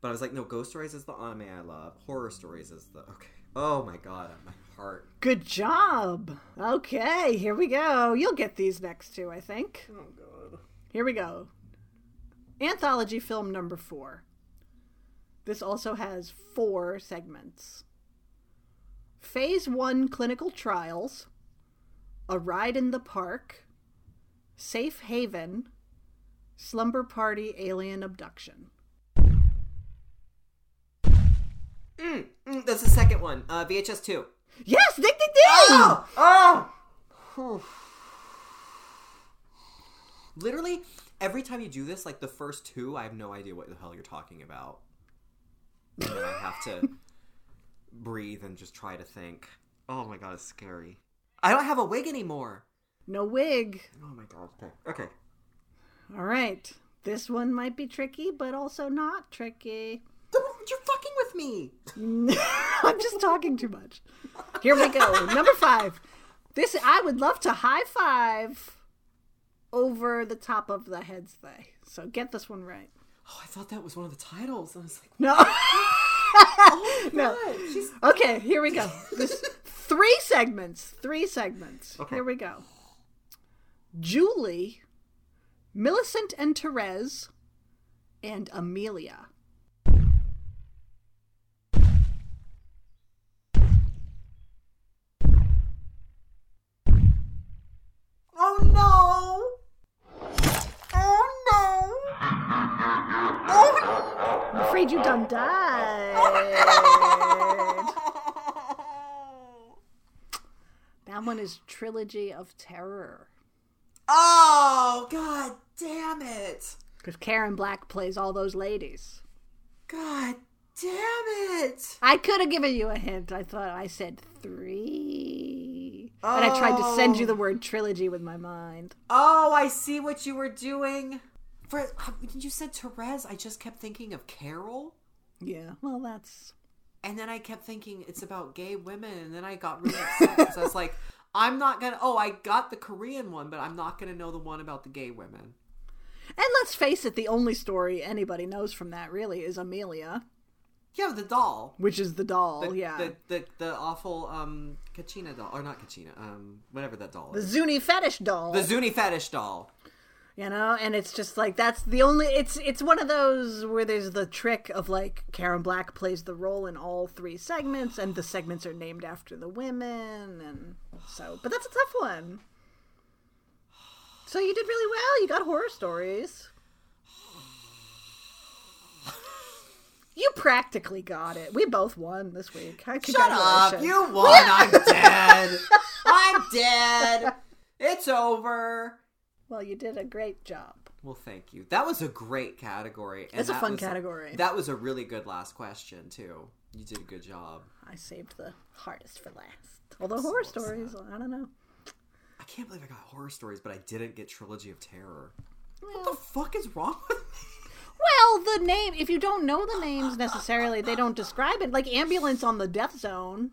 But I was like, no, Ghost Stories is the anime I love. Horror Stories is the okay. Oh my god, my heart. Good job. Okay, here we go. You'll get these next two, I think. Oh god. Here we go. Anthology film number four. This also has four segments Phase one clinical trials, A Ride in the Park, Safe Haven, Slumber Party Alien Abduction. Mm, mm, that's the second one. Uh, VHS two. Yes, ding ding ding! Oh, oh. Whew. [SIGHS] Literally, every time you do this, like the first two, I have no idea what the hell you're talking about. And then I have to [LAUGHS] breathe and just try to think. Oh my god, it's scary. I don't have a wig anymore. No wig. Oh my god. Okay. Okay. All right. This one might be tricky, but also not tricky. You're fucking with me. [LAUGHS] I'm just talking too much. Here we go. [LAUGHS] Number five. This I would love to high five over the top of the heads they. So get this one right. Oh, I thought that was one of the titles. I was like, No. [LAUGHS] oh No. she's Okay, here we go. This three segments. Three segments. Okay. Here we go. Julie, Millicent and Therese, and Amelia. Oh no! Oh no! Oh [LAUGHS] I'm afraid you done died. That one is Trilogy of Terror. Oh god damn it! Because Karen Black plays all those ladies. God damn it! I could have given you a hint. I thought I said three. And I tried to send you the oh. word trilogy with my mind. Oh, I see what you were doing. For you said Therese, I just kept thinking of Carol. Yeah, well, that's. And then I kept thinking it's about gay women, and then I got really upset because I was like, [LAUGHS] I'm not gonna. Oh, I got the Korean one, but I'm not gonna know the one about the gay women. And let's face it, the only story anybody knows from that really is Amelia, Yeah, the doll. which is the doll. The, yeah. The, the the awful um Kachina doll, or not Kachina, um whatever that doll the is. The Zuni fetish doll. The Zuni fetish doll. you know and it's just like that's the only it's it's one of those where there's the trick of like karen black plays the role in all three segments and the segments are named after the women and so but that's a tough one so you did really well you got horror stories you practically got it we both won this week Shut up! You won. I'm dead. I'm dead. It's over. well you did a great job Well, thank you. That was a great category. And It's a fun was- category. That was a really good last question too. You did a good job. i saved the hardest for last although horror so stories i don't know I can't believe I got horror stories, but I didn't get Trilogy of Terror. What the fuck is wrong with me? Well, the name, if you don't know the names necessarily, they don't describe it. Like Ambulance on the Death Zone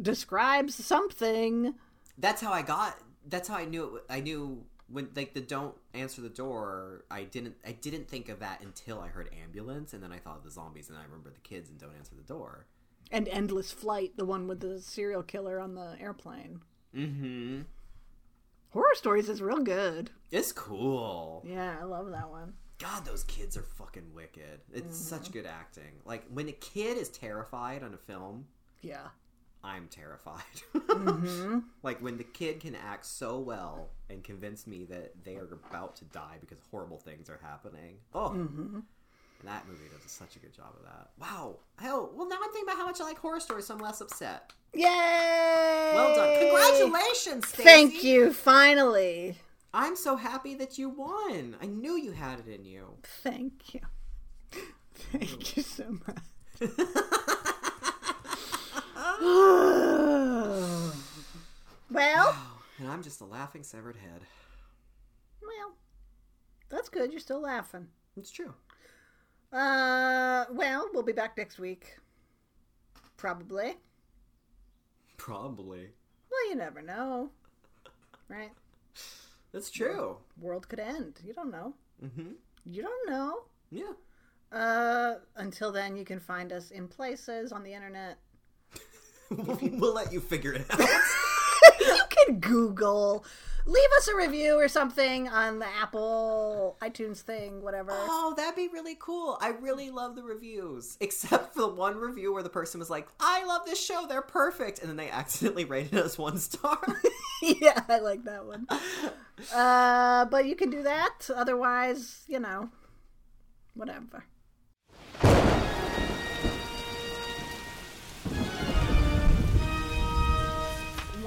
describes something. That's how I got. That's how I knew. It, I knew when like the don't answer the door. I didn't. I didn't think of that until I heard ambulance, and then I thought of the zombies, and I remember the kids and don't answer the door. And Endless Flight, the one with the serial killer on the airplane. Mm-hmm. Horror Stories is real good. It's cool. Yeah, I love that one. God, those kids are fucking wicked. It's mm-hmm. such good acting. Like when a kid is terrified on a film, Yeah. I'm terrified. [LAUGHS] Mm-hmm. Like when the kid can act so well and convince me that they are about to die because horrible things are happening. Oh, mm-hmm. and that movie does such a good job of that. Wow. Hell, well now I'm thinking about how much I like horror stories, so I'm less upset. Yay! Well done. Congratulations, Stacey. Thank you, finally. I'm so happy that you won. I knew you had it in you. Thank you. Thank you so much. [LAUGHS] well, [SIGHS] And I'm just a laughing severed head. well, that's good. You're still laughing. It's true. Uh, well, we'll be back next week. Probably. Probably. Well, you never know. Right? That's true. World could end. You don't know. Mm-hmm. You don't know. Yeah. Uh, until then, you can find us in places on the internet. [LAUGHS] we'll let you figure it out. [LAUGHS] you can Google. Leave us a review or something on the Apple iTunes thing, whatever. Oh, that'd be really cool. I really love the reviews. [LAUGHS] Except for the one review where the person was like, I love this show, they're perfect. And then they [LAUGHS] accidentally rated us one star. [LAUGHS] yeah, I like that one. Uh, but you can do that. Otherwise, you know, whatever.